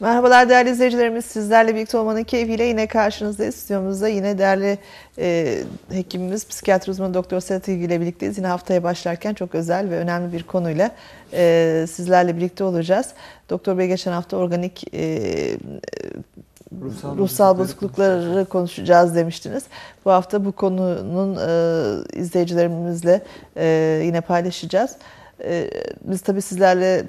Merhabalar değerli izleyicilerimiz. Sizlerle birlikte olmanın keyfiyle yine karşınızdayız. Stüdyomuzda yine değerli e, hekimimiz, psikiyatri uzmanı Doktor Sedat İlgi ile birlikteyiz. Yine haftaya başlarken çok özel ve önemli bir konuyla e, sizlerle birlikte olacağız. Doktor Bey geçen hafta organik e, ruhsal, ruhsal bozuklukları konuşacağız demiştiniz. Bu hafta bu konunun e, izleyicilerimizle e, yine paylaşacağız. E, biz tabii sizlerle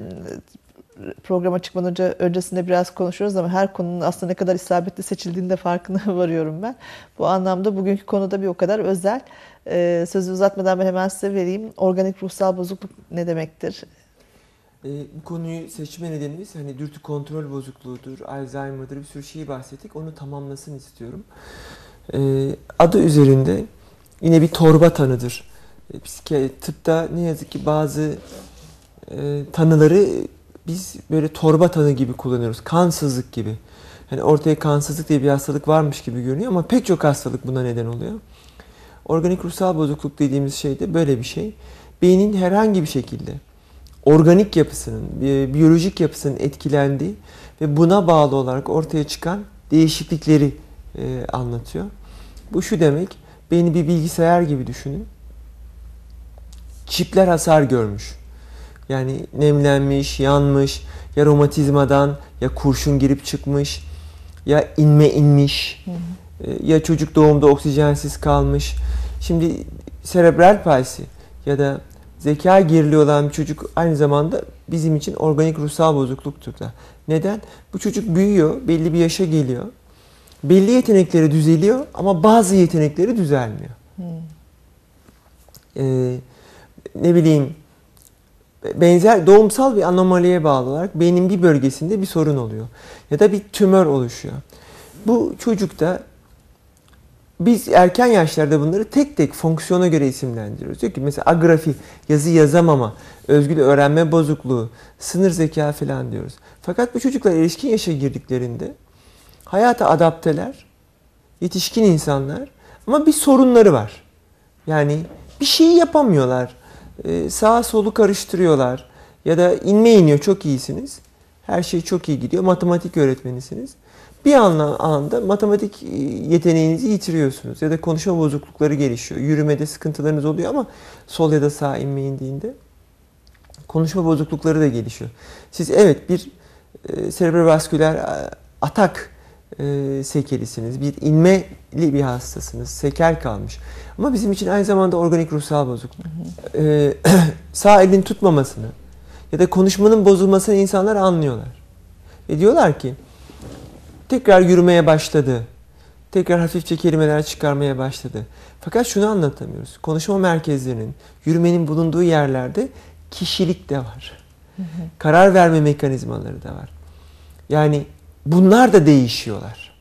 programa çıkmadan önce öncesinde biraz konuşuyoruz ama her konunun aslında ne kadar isabetli seçildiğinde farkına varıyorum ben. Bu anlamda bugünkü konuda bir o kadar özel. Ee, sözü uzatmadan ben hemen size vereyim. Organik ruhsal bozukluk ne demektir? E, bu konuyu seçme nedenimiz hani dürtü kontrol bozukluğudur, Alzheimer'dır bir sürü şeyi bahsettik. Onu tamamlasın istiyorum. E, adı üzerinde yine bir torba tanıdır. E, tıpta ne yazık ki bazı e, tanıları biz böyle torba tanı gibi kullanıyoruz. Kansızlık gibi. Hani ortaya kansızlık diye bir hastalık varmış gibi görünüyor ama pek çok hastalık buna neden oluyor. Organik ruhsal bozukluk dediğimiz şey de böyle bir şey. Beynin herhangi bir şekilde organik yapısının, biyolojik yapısının etkilendiği ve buna bağlı olarak ortaya çıkan değişiklikleri e, anlatıyor. Bu şu demek, beyni bir bilgisayar gibi düşünün. Çipler hasar görmüş. Yani nemlenmiş, yanmış, ya romatizmadan ya kurşun girip çıkmış, ya inme inmiş, hı hı. E, ya çocuk doğumda oksijensiz kalmış. Şimdi serebral palsi ya da zeka geriliği olan bir çocuk aynı zamanda bizim için organik ruhsal bozukluktur da. Neden? Bu çocuk büyüyor, belli bir yaşa geliyor. Belli yetenekleri düzeliyor ama bazı yetenekleri düzelmiyor. Hmm. Ee, ne bileyim benzer doğumsal bir anomaliye bağlı olarak beynin bir bölgesinde bir sorun oluyor. Ya da bir tümör oluşuyor. Bu çocukta biz erken yaşlarda bunları tek tek fonksiyona göre isimlendiriyoruz. Diyor ki mesela agrafi, yazı yazamama, özgül öğrenme bozukluğu, sınır zeka falan diyoruz. Fakat bu çocuklar erişkin yaşa girdiklerinde hayata adapteler, yetişkin insanlar ama bir sorunları var. Yani bir şeyi yapamıyorlar. Ee, sağa solu karıştırıyorlar. Ya da inme iniyor çok iyisiniz. Her şey çok iyi gidiyor. Matematik öğretmenisiniz bir anda matematik e, yeteneğinizi yitiriyorsunuz. Ya da konuşma bozuklukları gelişiyor. Yürümede sıkıntılarınız oluyor ama sol ya da sağ inme indiğinde konuşma bozuklukları da gelişiyor. Siz evet bir e, serebrovasküler e, atak e, sekelisiniz. Bir inmeli bir hastasınız. Sekel kalmış. Ama bizim için aynı zamanda organik ruhsal bozukluk. E, sağ elin tutmamasını ya da konuşmanın bozulmasını insanlar anlıyorlar. Ve diyorlar ki Tekrar yürümeye başladı. Tekrar hafifçe kelimeler çıkarmaya başladı. Fakat şunu anlatamıyoruz. Konuşma merkezlerinin, yürümenin bulunduğu yerlerde kişilik de var. Karar verme mekanizmaları da var. Yani bunlar da değişiyorlar.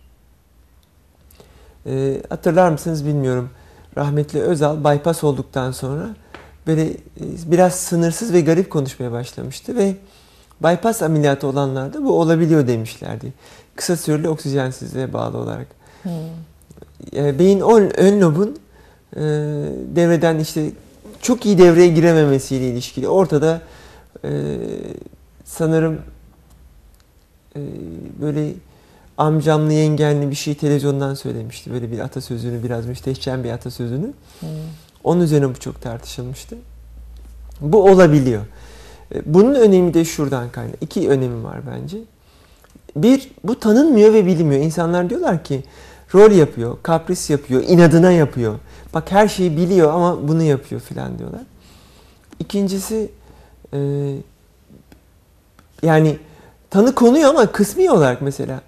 Ee, hatırlar mısınız bilmiyorum. Rahmetli Özal bypass olduktan sonra böyle e, biraz sınırsız ve garip konuşmaya başlamıştı ve bypass ameliyatı olanlarda bu olabiliyor demişlerdi kısa süreli oksijensizliğe bağlı olarak. Hmm. E, beyin ön, ön lobun e, devreden işte çok iyi devreye girememesiyle ilişkili. Ortada e, sanırım e, böyle amcamlı yengenli bir şey televizyondan söylemişti. Böyle bir atasözünü biraz müstehcen bir atasözünü. Hmm. Onun üzerine bu çok tartışılmıştı. Bu olabiliyor. E, bunun önemi de şuradan kaynak. İki önemi var bence bir bu tanınmıyor ve bilinmiyor. İnsanlar diyorlar ki rol yapıyor, kapris yapıyor, inadına yapıyor. Bak her şeyi biliyor ama bunu yapıyor filan diyorlar. İkincisi e, yani tanı konuyor ama kısmi olarak mesela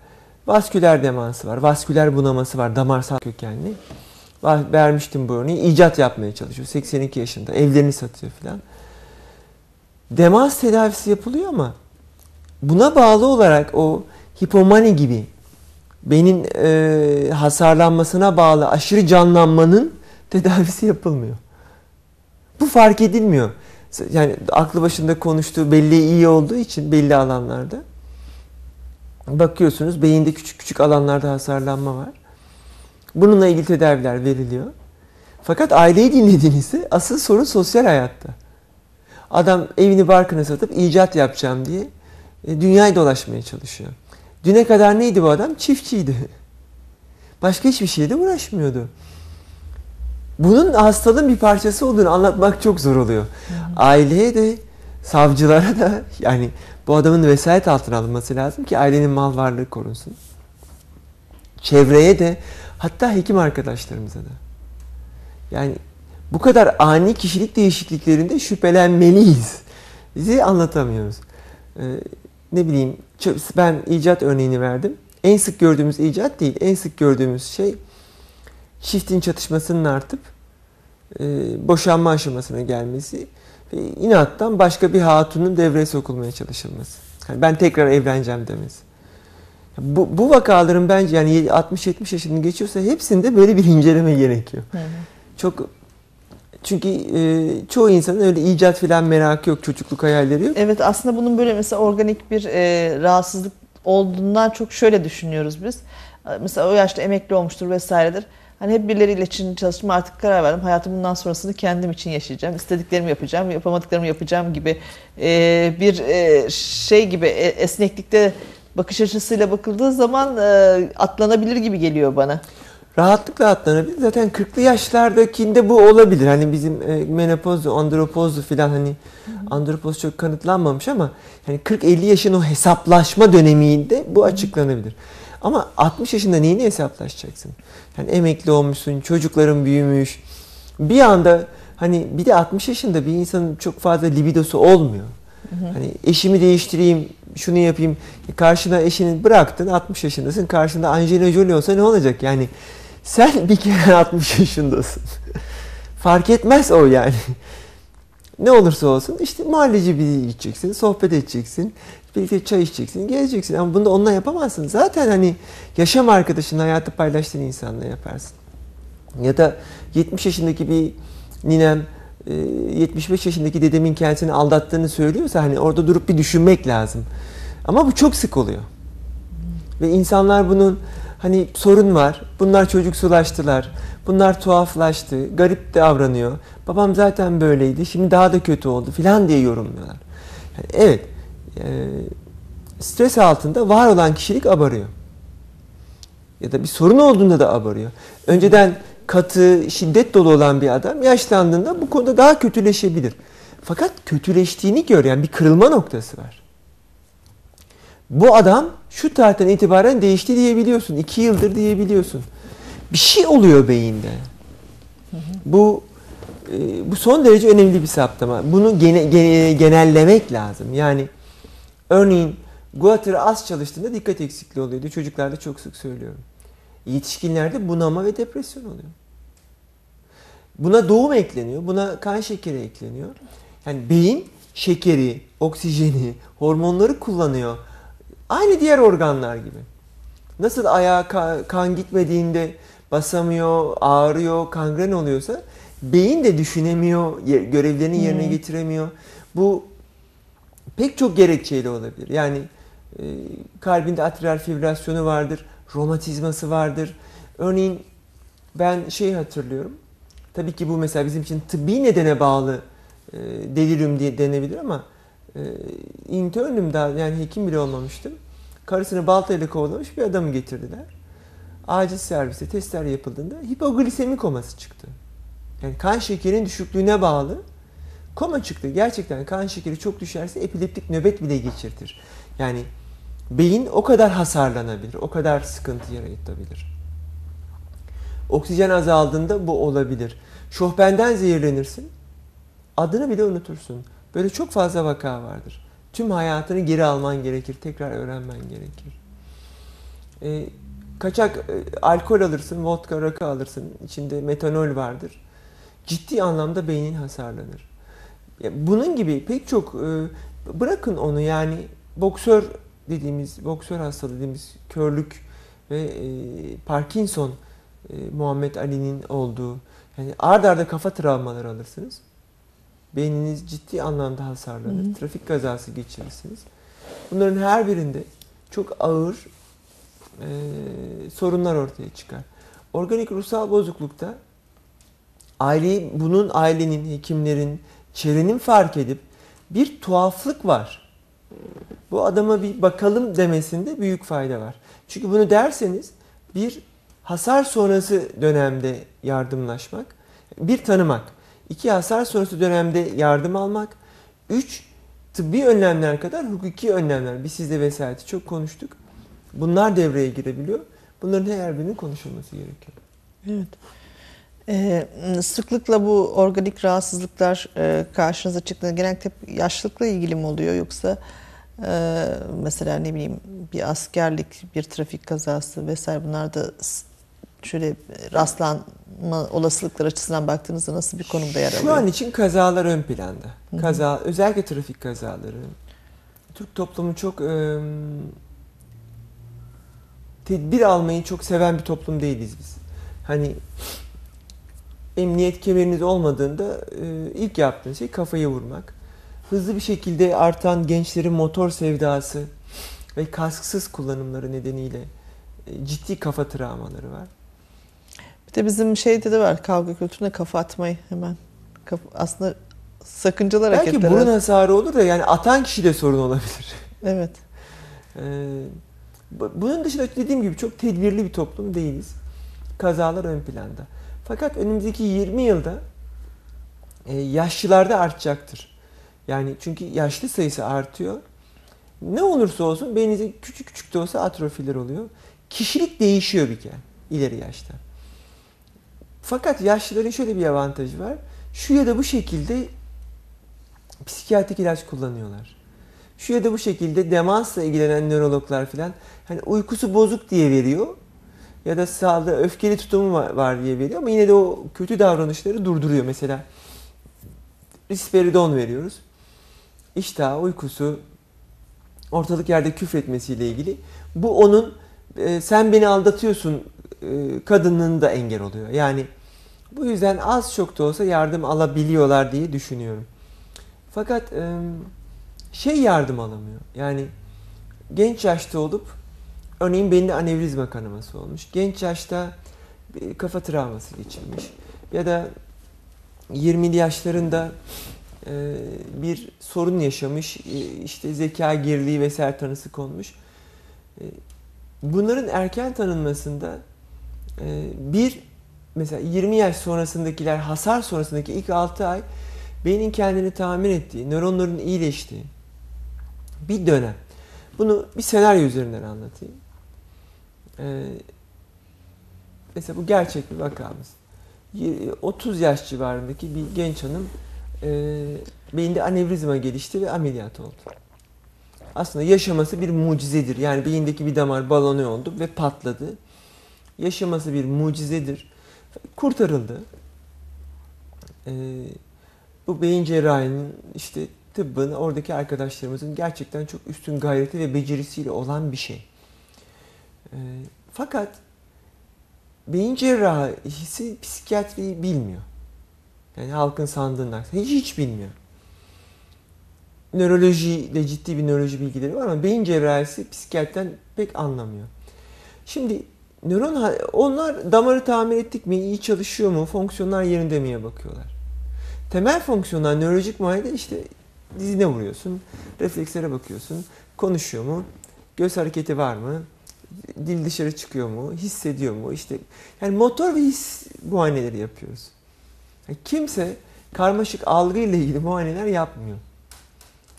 vasküler demansı var, vasküler bunaması var, damarsal kökenli. Vermiştim bu örneği. icat yapmaya çalışıyor. 82 yaşında. Evlerini satıyor filan. Demans tedavisi yapılıyor ama buna bağlı olarak o hipomani gibi beyin e, hasarlanmasına bağlı aşırı canlanmanın tedavisi yapılmıyor. Bu fark edilmiyor. Yani aklı başında konuştuğu belli iyi olduğu için belli alanlarda bakıyorsunuz beyinde küçük küçük alanlarda hasarlanma var. Bununla ilgili tedaviler veriliyor. Fakat aileyi dinlediğinizde asıl sorun sosyal hayatta. Adam evini barkını satıp icat yapacağım diye e, dünyayı dolaşmaya çalışıyor. Düne kadar neydi bu adam? Çiftçiydi. Başka hiçbir şeyle uğraşmıyordu. Bunun hastalığın bir parçası olduğunu anlatmak çok zor oluyor. Aileye de savcılara da yani bu adamın vesayet altına alınması lazım ki ailenin mal varlığı korunsun. Çevreye de hatta hekim arkadaşlarımıza da. Yani bu kadar ani kişilik değişikliklerinde şüphelenmeliyiz. Bizi anlatamıyoruz. Ee, ne bileyim ben icat örneğini verdim. En sık gördüğümüz icat değil. En sık gördüğümüz şey çiftin çatışmasının artıp e, boşanma aşamasına gelmesi ve inattan başka bir hatunun devreye sokulmaya çalışılması. Yani ben tekrar evleneceğim demesi. Bu, bu vakaların bence yani 60-70 yaşını geçiyorsa hepsinde böyle bir inceleme gerekiyor. Hı hı. Çok çünkü e, çoğu insanın öyle icat filan merakı yok, çocukluk hayalleri yok. Evet aslında bunun böyle mesela organik bir e, rahatsızlık olduğundan çok şöyle düşünüyoruz biz. Mesela o yaşta emekli olmuştur vesairedir. Hani hep birileriyle için çalıştım artık karar verdim. Hayatım bundan sonrasını kendim için yaşayacağım. İstediklerimi yapacağım, yapamadıklarımı yapacağım gibi e, bir e, şey gibi e, esneklikte bakış açısıyla bakıldığı zaman e, atlanabilir gibi geliyor bana. Rahatlıkla atlanabilir. Zaten 40'lı yaşlardakinde bu olabilir. Hani bizim e, menopozdu, andropozdu filan hani andropoz çok kanıtlanmamış ama yani 40-50 yaşın o hesaplaşma döneminde bu açıklanabilir. Ama 60 yaşında neyini hesaplaşacaksın? Yani emekli olmuşsun, çocukların büyümüş. Bir anda hani bir de 60 yaşında bir insanın çok fazla libidosu olmuyor. Hani eşimi değiştireyim, şunu yapayım. Karşına eşini bıraktın 60 yaşındasın. Karşında Angelina Jolie olsa ne olacak? Yani sen bir kere 60 yaşındasın. Fark etmez o yani. ne olursa olsun işte mahalleci bir gideceksin, sohbet edeceksin, birlikte çay içeceksin, geleceksin. Ama bunu da onunla yapamazsın. Zaten hani yaşam arkadaşın, hayatı paylaştığın insanla yaparsın. Ya da 70 yaşındaki bir ninem 75 e, yaşındaki dedemin kendisini aldattığını söylüyorsa hani orada durup bir düşünmek lazım. Ama bu çok sık oluyor. Ve insanlar bunun hani sorun var. Bunlar çocuksulaştılar. Bunlar tuhaflaştı. Garip davranıyor. Babam zaten böyleydi. Şimdi daha da kötü oldu filan diye yorumluyorlar. Yani evet. E, stres altında var olan kişilik abarıyor. Ya da bir sorun olduğunda da abarıyor. Önceden katı, şiddet dolu olan bir adam yaşlandığında bu konuda daha kötüleşebilir. Fakat kötüleştiğini gör yani bir kırılma noktası var. Bu adam şu tarihten itibaren değişti diyebiliyorsun. iki yıldır diyebiliyorsun. Bir şey oluyor beyinde. Bu e, bu son derece önemli bir saptama. Bunu gene, gene, genellemek lazım. Yani örneğin Guatr az çalıştığında dikkat eksikliği oluyordu. Çocuklarda çok sık söylüyorum. Yetişkinlerde bunama ve depresyon oluyor. Buna doğum ekleniyor, buna kan şekeri ekleniyor. Yani beyin şekeri, oksijeni, hormonları kullanıyor. Aynı diğer organlar gibi. Nasıl ayağa kan gitmediğinde basamıyor, ağrıyor, kangren oluyorsa beyin de düşünemiyor, görevlerini yerine hmm. getiremiyor. Bu pek çok gerekçeyle olabilir. Yani e, kalbinde atrial fibrilasyonu vardır, romatizması vardır. Örneğin ben şey hatırlıyorum. Tabii ki bu mesela bizim için tıbbi nedene bağlı e, delirium diye denebilir ama e, internüm daha yani hekim bile olmamıştım. Karısını baltayla kovalamış bir adamı getirdiler. Acil serviste testler yapıldığında hipoglisemi koması çıktı. Yani kan şekerinin düşüklüğüne bağlı koma çıktı. Gerçekten kan şekeri çok düşerse epileptik nöbet bile geçirtir. Yani beyin o kadar hasarlanabilir, o kadar sıkıntı yaratabilir. Oksijen azaldığında bu olabilir. Şohbenden zehirlenirsin. Adını bile unutursun. Böyle çok fazla vaka vardır. Tüm hayatını geri alman gerekir. Tekrar öğrenmen gerekir. E, kaçak e, alkol alırsın, vodka, rakı alırsın. İçinde metanol vardır. Ciddi anlamda beynin hasarlanır. Bunun gibi pek çok e, bırakın onu yani boksör dediğimiz, boksör hastalığı dediğimiz körlük ve e, Parkinson e, Muhammed Ali'nin olduğu yani ard arda kafa travmaları alırsınız. Beyniniz ciddi anlamda hasarlanır. Hı hı. Trafik kazası geçirirsiniz. Bunların her birinde çok ağır e, sorunlar ortaya çıkar. Organik ruhsal bozuklukta aileyi, bunun ailenin, hekimlerin, çevrenin fark edip bir tuhaflık var. Bu adama bir bakalım demesinde büyük fayda var. Çünkü bunu derseniz bir hasar sonrası dönemde yardımlaşmak, bir tanımak, iki hasar sonrası dönemde yardım almak, üç tıbbi önlemler kadar hukuki önlemler. Biz sizle vesayeti çok konuştuk. Bunlar devreye girebiliyor. Bunların her birinin konuşulması gerekiyor. Evet. Ee, sıklıkla bu organik rahatsızlıklar e, karşınıza çıktığında genellikle yaşlılıkla ilgili mi oluyor yoksa e, mesela ne bileyim bir askerlik, bir trafik kazası vesaire bunlar da şöyle rastlanma olasılıklar açısından baktığınızda nasıl bir konumda yer Şu alıyor? an için kazalar ön planda. Kaza, özellikle trafik kazaları. Türk toplumu çok e, tedbir almayı çok seven bir toplum değiliz biz. Hani emniyet kemeriniz olmadığında e, ilk yaptığınız şey kafayı vurmak. Hızlı bir şekilde artan gençlerin motor sevdası ve kasksız kullanımları nedeniyle e, ciddi kafa travmaları var. Bir de bizim şeyde de var kavga kültürüne kafa atmayı hemen. Kafa- aslında sakıncalı Belki hareketler. burun hasarı olur da yani atan kişi de sorun olabilir. Evet. Ee, bu- bunun dışında dediğim gibi çok tedbirli bir toplum değiliz. Kazalar ön planda. Fakat önümüzdeki 20 yılda e, yaşlılarda artacaktır. Yani çünkü yaşlı sayısı artıyor. Ne olursa olsun beyninizde küçük küçük de olsa atrofiler oluyor. Kişilik değişiyor bir kere ileri yaşta. Fakat yaşlıların şöyle bir avantajı var. Şu ya da bu şekilde psikiyatrik ilaç kullanıyorlar. Şu ya da bu şekilde demansla ilgilenen nörologlar falan hani uykusu bozuk diye veriyor ya da sağlığı öfkeli tutumu var- diye veriyor ama yine de o kötü davranışları durduruyor. Mesela risperidon veriyoruz. İştah, uykusu, ortalık yerde küfretmesiyle ilgili. Bu onun e, sen beni aldatıyorsun e, kadınlığını da engel oluyor. Yani bu yüzden az çok da olsa yardım alabiliyorlar diye düşünüyorum. Fakat e, şey yardım alamıyor. Yani genç yaşta olup örneğin beyinde anevrizma kanaması olmuş. Genç yaşta kafa travması geçirmiş. Ya da 20'li yaşlarında e, bir sorun yaşamış. e, işte zeka geriliği vesaire tanısı konmuş. E, bunların erken tanınmasında bir mesela 20 yaş sonrasındakiler hasar sonrasındaki ilk 6 ay beynin kendini tamir ettiği, nöronların iyileştiği bir dönem. Bunu bir senaryo üzerinden anlatayım. Ee, mesela bu gerçek bir vakamız. Y- 30 yaş civarındaki bir genç hanım e, beyinde anevrizma gelişti ve ameliyat oldu. Aslında yaşaması bir mucizedir. Yani beyindeki bir damar balonu oldu ve patladı. Yaşaması bir mucizedir. Kurtarıldı. Ee, bu beyin cerrahinin işte tıbbın oradaki arkadaşlarımızın gerçekten çok üstün gayreti ve becerisiyle olan bir şey. Ee, fakat beyin cerrahisi psikiyatriyi bilmiyor. Yani halkın sandığından hiç hiç bilmiyor. Nörolojiyle ciddi bir nöroloji bilgileri var ama beyin cerrahisi psikiyatriden pek anlamıyor. Şimdi nöron onlar damarı tamir ettik mi, iyi çalışıyor mu, fonksiyonlar yerinde miye bakıyorlar. Temel fonksiyonlar nörolojik muayenede işte dizine vuruyorsun, reflekslere bakıyorsun, konuşuyor mu, göz hareketi var mı, dil dışarı çıkıyor mu, hissediyor mu, işte yani motor ve his muayeneleri yapıyoruz. Yani kimse karmaşık algı ile ilgili muayeneler yapmıyor.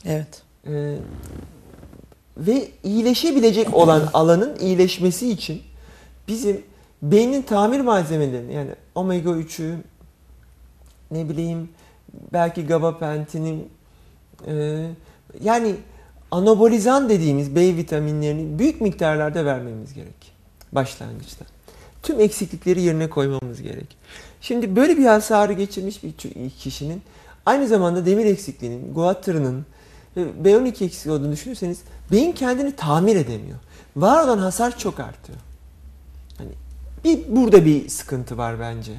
Evet. Ee, ve iyileşebilecek olan alanın iyileşmesi için bizim beynin tamir malzemelerini yani omega 3'ü ne bileyim belki gabapentinin e, yani anabolizan dediğimiz B vitaminlerini büyük miktarlarda vermemiz gerek başlangıçta. Tüm eksiklikleri yerine koymamız gerek. Şimdi böyle bir hasarı geçirmiş bir kişinin aynı zamanda demir eksikliğinin, guatrının ve B12 eksikliği olduğunu düşünürseniz beyin kendini tamir edemiyor. Var olan hasar çok artıyor. Hani bir burada bir sıkıntı var bence.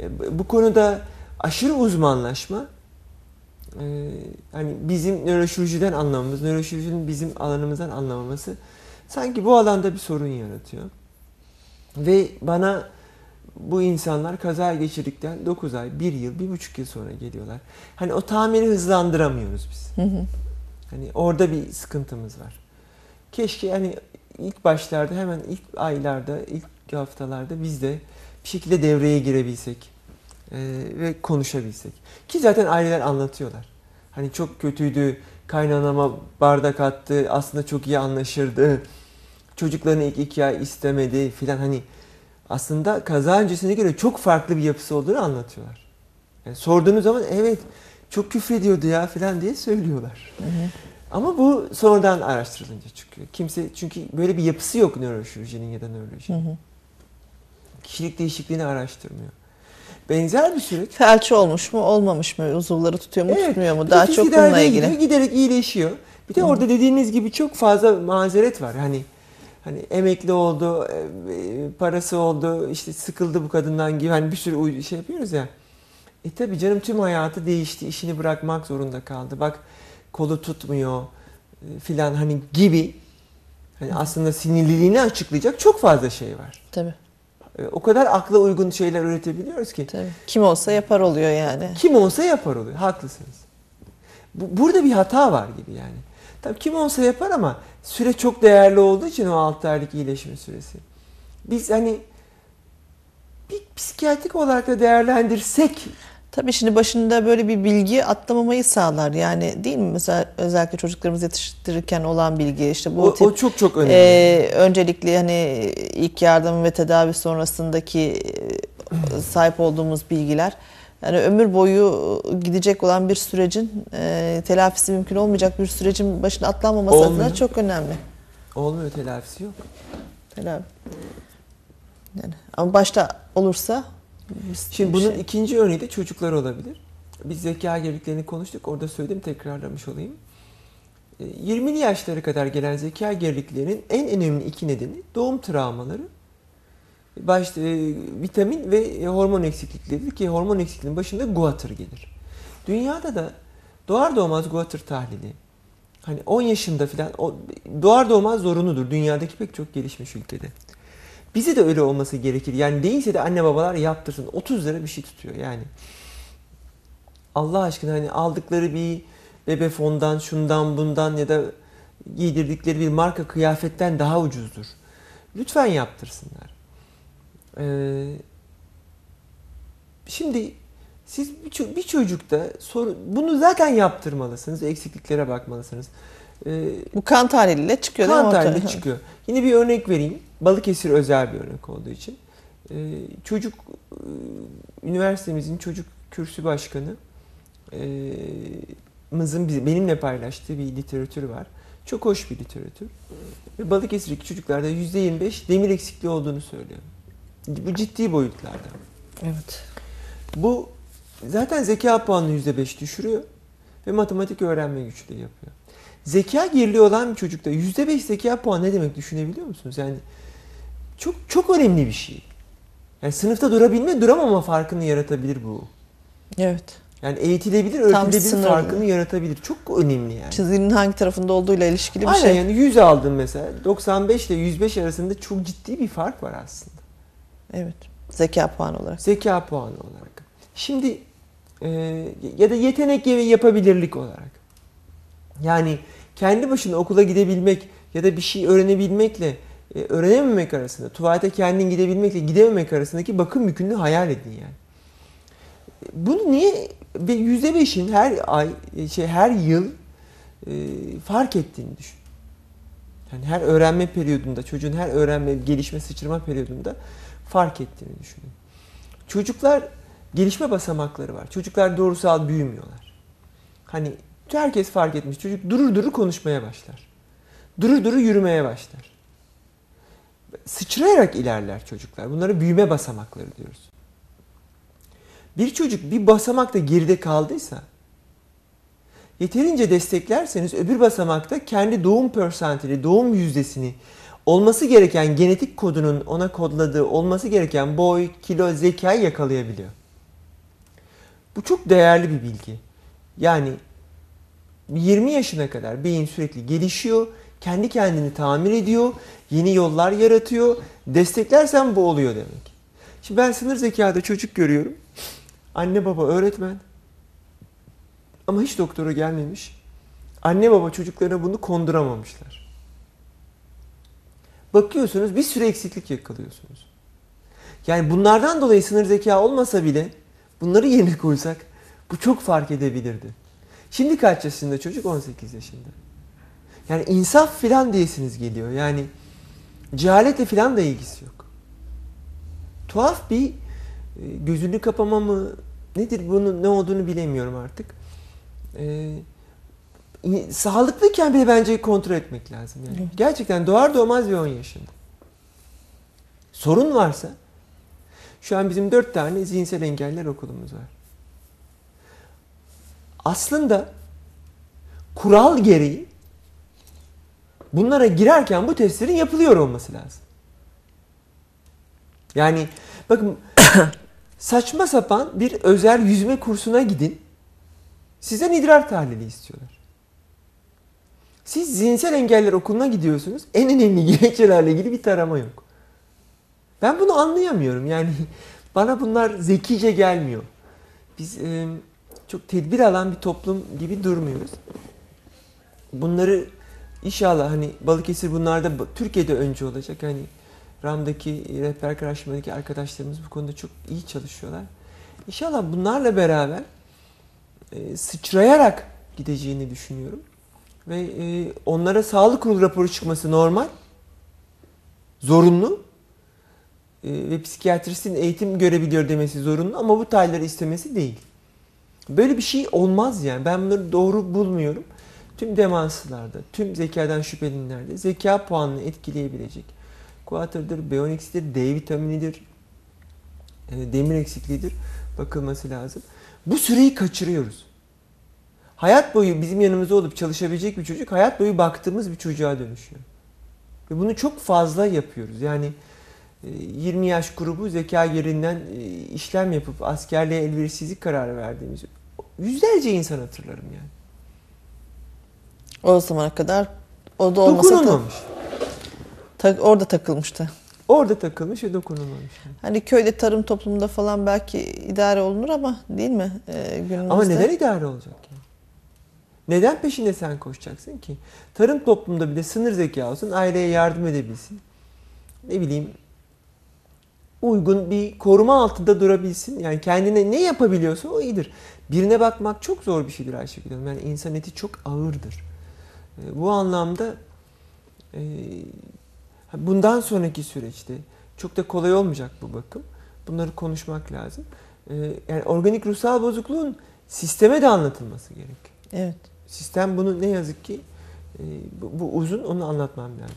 E, Bu konuda aşırı uzmanlaşma e, hani bizim nöroşirurjiden anlamamız, nöroşirurjinin bizim alanımızdan anlamaması sanki bu alanda bir sorun yaratıyor. Ve bana bu insanlar kaza geçirdikten 9 ay, 1 yıl, 1,5 yıl sonra geliyorlar. Hani o tamiri hızlandıramıyoruz biz. Hı hı. Hani orada bir sıkıntımız var. Keşke yani ilk başlarda hemen ilk aylarda, ilk haftalarda biz de bir şekilde devreye girebilsek e, ve konuşabilsek. Ki zaten aileler anlatıyorlar. Hani çok kötüydü, kaynanama bardak attı, aslında çok iyi anlaşırdı. Çocuklarını ilk iki ay istemedi filan hani aslında kaza öncesine göre çok farklı bir yapısı olduğunu anlatıyorlar. Yani sorduğunuz zaman evet çok küfrediyordu ya filan diye söylüyorlar. Hı hı. Ama bu sonradan araştırılınca çıkıyor. Kimse çünkü böyle bir yapısı yok nöroşirurjinin ya da Hı nörolojinin. hı. Kişilik değişikliğini araştırmıyor. Benzer bir süreç. Felç olmuş mu olmamış mı? Uzuvları tutuyor mu Evet, tutmuyor mu? Daha çok bununla gidiyor, ilgili. giderek iyileşiyor. Bir de Hı. orada dediğiniz gibi çok fazla mazeret var. Hani hani emekli oldu, e, e, parası oldu, işte sıkıldı bu kadından gibi hani bir sürü şey yapıyoruz ya. E tabi canım tüm hayatı değişti, işini bırakmak zorunda kaldı. Bak kolu tutmuyor e, filan hani gibi. Hani aslında sinirliliğini açıklayacak çok fazla şey var. Tabii, O kadar akla uygun şeyler üretebiliyoruz ki. tabii. Kim olsa yapar oluyor yani. Kim olsa yapar oluyor. Haklısınız. Bu, burada bir hata var gibi yani. Tabii kim olsa yapar ama süre çok değerli olduğu için o 6 aylık iyileşme süresi. Biz hani bir psikiyatrik olarak da değerlendirsek Tabii şimdi başında böyle bir bilgi atlamamayı sağlar. Yani değil mi? Mesela özellikle çocuklarımızı yetiştirirken olan bilgi işte bu o, tip o çok çok önemli. Ee, öncelikle hani ilk yardım ve tedavi sonrasındaki e, sahip olduğumuz bilgiler yani ömür boyu gidecek olan bir sürecin e, telafisi mümkün olmayacak bir sürecin başına atlanmaması Olmuyor. adına çok önemli. Olmuyor telafisi yok. Telafi. Yani ama başta olursa Şimdi bunun şey- ikinci örneği de çocuklar olabilir. Biz zeka geriliklerini konuştuk. Orada söyledim tekrarlamış olayım. E, 20'li yaşlara kadar gelen zeka geriliklerinin en önemli iki nedeni doğum travmaları. Başta e, vitamin ve e, hormon eksiklikleridir ki hormon eksikliğinin başında guatr gelir. Dünyada da doğar doğmaz guatr tahlili hani 10 yaşında falan o, doğar doğmaz zorunludur dünyadaki pek çok gelişmiş ülkede. Bize de öyle olması gerekir. Yani değilse de anne babalar yaptırsın. 30 lira bir şey tutuyor yani. Allah aşkına hani aldıkları bir bebe fondan, şundan, bundan ya da giydirdikleri bir marka kıyafetten daha ucuzdur. Lütfen yaptırsınlar. Ee, şimdi siz bir, bir çocukta soru, bunu zaten yaptırmalısınız. Eksikliklere bakmalısınız. Ee, bu kan tahliliyle çıkıyor değil mi Kan çıkıyor. Yine bir örnek vereyim. Balıkesir özel bir örnek olduğu için. Ee, çocuk e, üniversitemizin çocuk kürsü başkanı e, mızın benimle paylaştığı bir literatür var. Çok hoş bir literatür. Ve Balıkesir'deki çocuklarda %25 demir eksikliği olduğunu söylüyor. Bu ciddi boyutlarda. Evet. Bu zaten zeka puanını %5 düşürüyor ve matematik öğrenme güçlüğü yapıyor. Zeka geriliği olan bir çocukta %5 zeka puanı ne demek düşünebiliyor musunuz? Yani çok çok önemli bir şey. Yani sınıfta durabilme, duramama farkını yaratabilir bu. Evet. Yani eğitilebilir, öğretilebilir farkını yaratabilir. Çok önemli yani. Çizginin hangi tarafında olduğuyla ilişkili bir Aynen şey. yani 100 aldım mesela. 95 ile 105 arasında çok ciddi bir fark var aslında. Evet. Zeka puanı olarak. Zeka puanı olarak. Şimdi e, ya da yetenek ve yapabilirlik olarak. Yani kendi başına okula gidebilmek ya da bir şey öğrenebilmekle e, öğrenememek arasında, tuvalete kendin gidebilmekle gidememek arasındaki bakım yükünü hayal edin yani. E, Bunu niye ve yüzde beşin her ay e, şey her yıl e, fark ettiğini düşün. Yani her öğrenme periyodunda, çocuğun her öğrenme, gelişme, sıçrama periyodunda fark ettiğini düşünün. Çocuklar gelişme basamakları var. Çocuklar doğrusal büyümüyorlar. Hani herkes fark etmiş. Çocuk durur durur konuşmaya başlar. Durur durur yürümeye başlar. Sıçrayarak ilerler çocuklar. Bunlara büyüme basamakları diyoruz. Bir çocuk bir basamakta geride kaldıysa yeterince desteklerseniz öbür basamakta kendi doğum persentili, doğum yüzdesini olması gereken genetik kodunun ona kodladığı olması gereken boy, kilo, zekayı yakalayabiliyor. Bu çok değerli bir bilgi. Yani 20 yaşına kadar beyin sürekli gelişiyor, kendi kendini tamir ediyor, yeni yollar yaratıyor. Desteklersen bu oluyor demek. Şimdi ben sınır zekada çocuk görüyorum. Anne baba öğretmen. Ama hiç doktora gelmemiş. Anne baba çocuklarına bunu konduramamışlar. Bakıyorsunuz bir sürü eksiklik yakalıyorsunuz. Yani bunlardan dolayı sınır zeka olmasa bile bunları yerine koysak bu çok fark edebilirdi. Şimdi kaç yaşında çocuk? 18 yaşında. Yani insaf filan diyesiniz geliyor. Yani cehaletle filan da ilgisi yok. Tuhaf bir e, gözünü kapama mı nedir bunun ne olduğunu bilemiyorum artık. Ee, sağlıklıyken bile bence kontrol etmek lazım. Yani. Gerçekten doğar doğmaz bir 10 yaşında. Sorun varsa şu an bizim 4 tane zihinsel engeller okulumuz var. Aslında kural gereği bunlara girerken bu testlerin yapılıyor olması lazım. Yani bakın saçma sapan bir özel yüzme kursuna gidin. Sizden idrar tahlili istiyorlar. Siz zihinsel engeller okuluna gidiyorsunuz. En önemli gerekçelerle ilgili bir tarama yok. Ben bunu anlayamıyorum. Yani bana bunlar zekice gelmiyor. Biz e, çok tedbir alan bir toplum gibi durmuyoruz. Bunları inşallah hani Balıkesir bunlarda Türkiye'de önce olacak. Hani RAM'daki rehber karşımadaki arkadaşlarımız bu konuda çok iyi çalışıyorlar. İnşallah bunlarla beraber e, sıçrayarak gideceğini düşünüyorum. Ve e, onlara sağlık kurulu raporu çıkması normal. Zorunlu. E, ve psikiyatristin eğitim görebiliyor demesi zorunlu ama bu tayları istemesi değil. Böyle bir şey olmaz yani. Ben bunları doğru bulmuyorum. Tüm demanslarda, tüm zekadan şüphelenenlerde zeka puanını etkileyebilecek. Kuatırdır, B12'dir, D vitaminidir, e, demir eksikliğidir bakılması lazım. Bu süreyi kaçırıyoruz. Hayat boyu bizim yanımızda olup çalışabilecek bir çocuk hayat boyu baktığımız bir çocuğa dönüşüyor. Ve bunu çok fazla yapıyoruz. Yani 20 e, yaş grubu zeka yerinden e, işlem yapıp askerliğe elverişsizlik kararı verdiğimiz yüzlerce insan hatırlarım yani. O zamana kadar o da olmasa Dokunulmamış. Ta, orada takılmıştı. Orada takılmış ve dokunulmamış. Hani köyde tarım toplumunda falan belki idare olunur ama değil mi ee, günümüzde? Ama neden idare olacak yani? Neden peşinde sen koşacaksın ki? Tarım toplumunda bile sınır zeka olsun, aileye yardım edebilsin. Ne bileyim uygun bir koruma altında durabilsin. Yani kendine ne yapabiliyorsa o iyidir. Birine bakmak çok zor bir şeydir Ayşegül Hanım. Yani insan eti çok ağırdır. E, bu anlamda e, bundan sonraki süreçte çok da kolay olmayacak bu bakım. Bunları konuşmak lazım. E, yani organik ruhsal bozukluğun sisteme de anlatılması gerek. Evet. Sistem bunu ne yazık ki bu, bu uzun onu anlatmam lazım.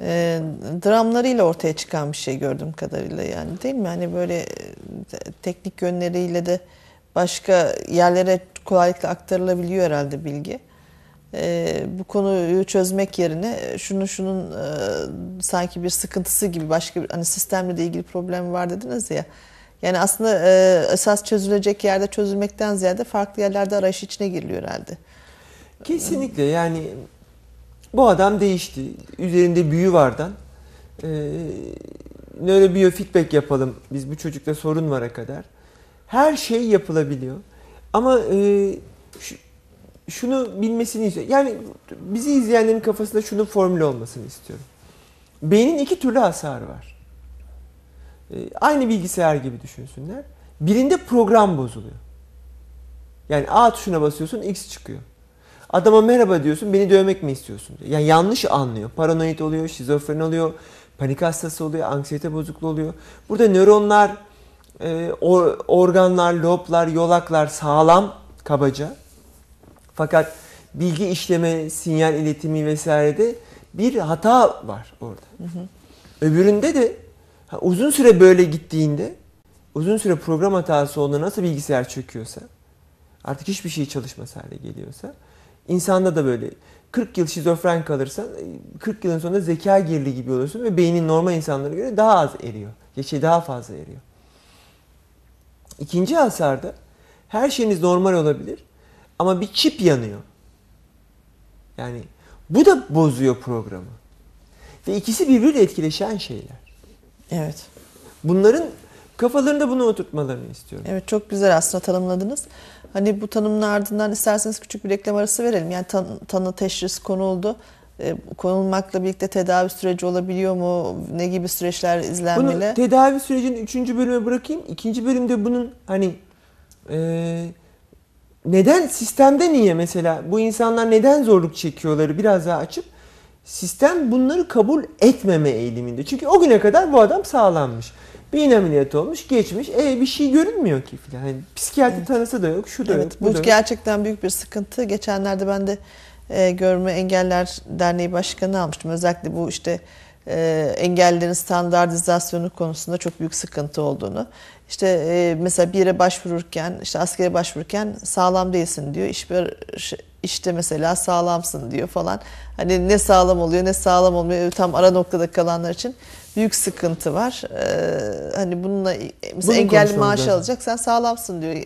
E, dramlarıyla ortaya çıkan bir şey gördüğüm kadarıyla yani değil mi? Hani böyle teknik yönleriyle de başka yerlere kolaylıkla aktarılabiliyor herhalde bilgi. E, bu konuyu çözmek yerine şunun şunun e, sanki bir sıkıntısı gibi başka bir hani sistemle de ilgili problem var dediniz ya. Yani aslında e, esas çözülecek yerde çözülmekten ziyade farklı yerlerde arayış içine giriliyor herhalde. Kesinlikle yani bu adam değişti. Üzerinde büyü vardan. Ee, nörobiyo yapalım. Biz bu çocukta sorun vara kadar. Her şey yapılabiliyor. Ama e, şu, şunu bilmesini istiyorum. Yani bizi izleyenlerin kafasında şunun formülü olmasını istiyorum. Beynin iki türlü hasarı var. E, aynı bilgisayar gibi düşünsünler. Birinde program bozuluyor. Yani A tuşuna basıyorsun X çıkıyor. Adama merhaba diyorsun beni dövmek mi istiyorsun diyor. Yani yanlış anlıyor. Paranoid oluyor, şizofren oluyor, panik hastası oluyor, anksiyete bozukluğu oluyor. Burada nöronlar, e, organlar, loblar, yolaklar sağlam kabaca. Fakat bilgi işleme, sinyal iletimi vesairede bir hata var orada. Hı hı. Öbüründe de uzun süre böyle gittiğinde, uzun süre program hatası olduğunda nasıl bilgisayar çöküyorsa, artık hiçbir şey çalışmaz hale geliyorsa, insanda da böyle 40 yıl şizofren kalırsan 40 yılın sonunda zeka geriliği gibi olursun ve beynin normal insanlara göre daha az eriyor. Ya şey daha fazla eriyor. İkinci hasarda her şeyiniz normal olabilir ama bir çip yanıyor. Yani bu da bozuyor programı. Ve ikisi birbiriyle etkileşen şeyler. Evet. Bunların kafalarında bunu oturtmalarını istiyorum. Evet çok güzel aslında tanımladınız. Hani bu tanımın ardından isterseniz küçük bir reklam arası verelim. Yani tan tanı teşhis konuldu. E, konulmakla birlikte tedavi süreci olabiliyor mu? Ne gibi süreçler izlenmeli? Bunu tedavi sürecinin üçüncü bölüme bırakayım. İkinci bölümde bunun hani e, neden sistemde niye mesela bu insanlar neden zorluk çekiyorları biraz daha açıp sistem bunları kabul etmeme eğiliminde. Çünkü o güne kadar bu adam sağlanmış. Beyin ameliyatı olmuş, geçmiş. E bir şey görünmüyor ki filan. Yani psikiyatri Evet. tanısı da yok, şu da Evet, yok, bu, bu da yok. gerçekten büyük bir sıkıntı. Geçenlerde ben de e, Görme Engeller Derneği Başkanı almıştım. Özellikle bu işte e, engellerin standartizasyonu konusunda çok büyük sıkıntı olduğunu. İşte e, mesela bir yere başvururken, işte askere başvururken sağlam değilsin diyor. İş işte mesela sağlamsın diyor falan. Hani ne sağlam oluyor ne sağlam olmuyor. Tam ara noktada kalanlar için büyük sıkıntı var. Ee, hani bununla mesela Bunu engelli maaşı alacak sen sağlamsın diyor.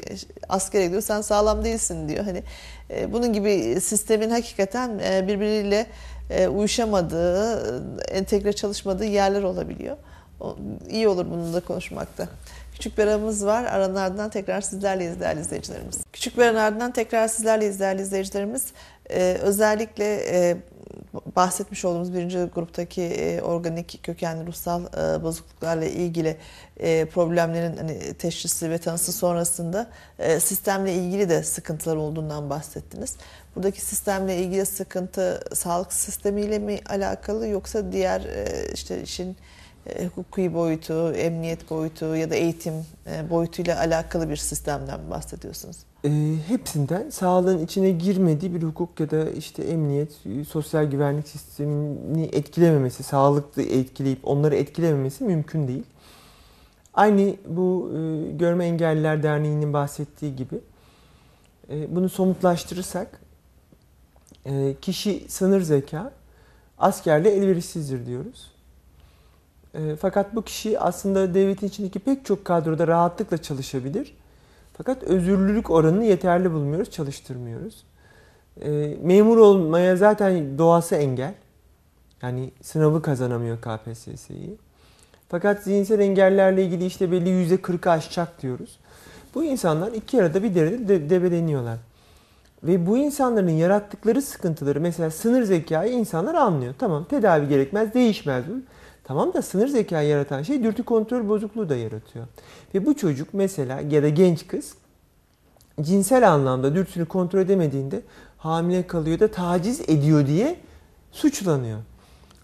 Askere gidiyor sen sağlam değilsin diyor. Hani e, bunun gibi sistemin hakikaten e, birbiriyle e, uyuşamadığı, entegre çalışmadığı yerler olabiliyor. O, iyi olur bunun da konuşmakta. Küçük bir aramız var. Aranın ardından tekrar sizlerleyiz değerli izleyicilerimiz. Küçük bir aranın ardından tekrar sizlerleyiz değerli izleyicilerimiz. Ee, özellikle e, bahsetmiş olduğumuz birinci gruptaki e, organik kökenli ruhsal e, bozukluklarla ilgili e, problemlerin hani teşhisi ve tanısı sonrasında e, sistemle ilgili de sıkıntılar olduğundan bahsettiniz. Buradaki sistemle ilgili sıkıntı sağlık sistemiyle mi alakalı yoksa diğer e, işte işin e, hukuki boyutu, emniyet boyutu ya da eğitim e, boyutuyla alakalı bir sistemden bahsediyorsunuz? E, hepsinden sağlığın içine girmediği bir hukuk ya da işte emniyet, e, sosyal güvenlik sistemini etkilememesi, sağlıklı etkileyip onları etkilememesi mümkün değil. Aynı bu e, Görme Engelliler Derneği'nin bahsettiği gibi e, bunu somutlaştırırsak e, kişi sınır zeka askerle elverişsizdir diyoruz. E, fakat bu kişi aslında devletin içindeki pek çok kadroda rahatlıkla çalışabilir. Fakat özürlülük oranını yeterli bulmuyoruz, çalıştırmıyoruz. E, memur olmaya zaten doğası engel. Yani sınavı kazanamıyor KPSS'yi. Fakat zihinsel engellerle ilgili işte belli yüzde kırkı aşacak diyoruz. Bu insanlar iki arada bir derede de, debeleniyorlar. Ve bu insanların yarattıkları sıkıntıları mesela sınır zekayı insanlar anlıyor. Tamam tedavi gerekmez, değişmez bu. Tamam da sınır zekayı yaratan şey dürtü kontrol bozukluğu da yaratıyor. Ve bu çocuk mesela ya da genç kız cinsel anlamda dürtüsünü kontrol edemediğinde hamile kalıyor da taciz ediyor diye suçlanıyor.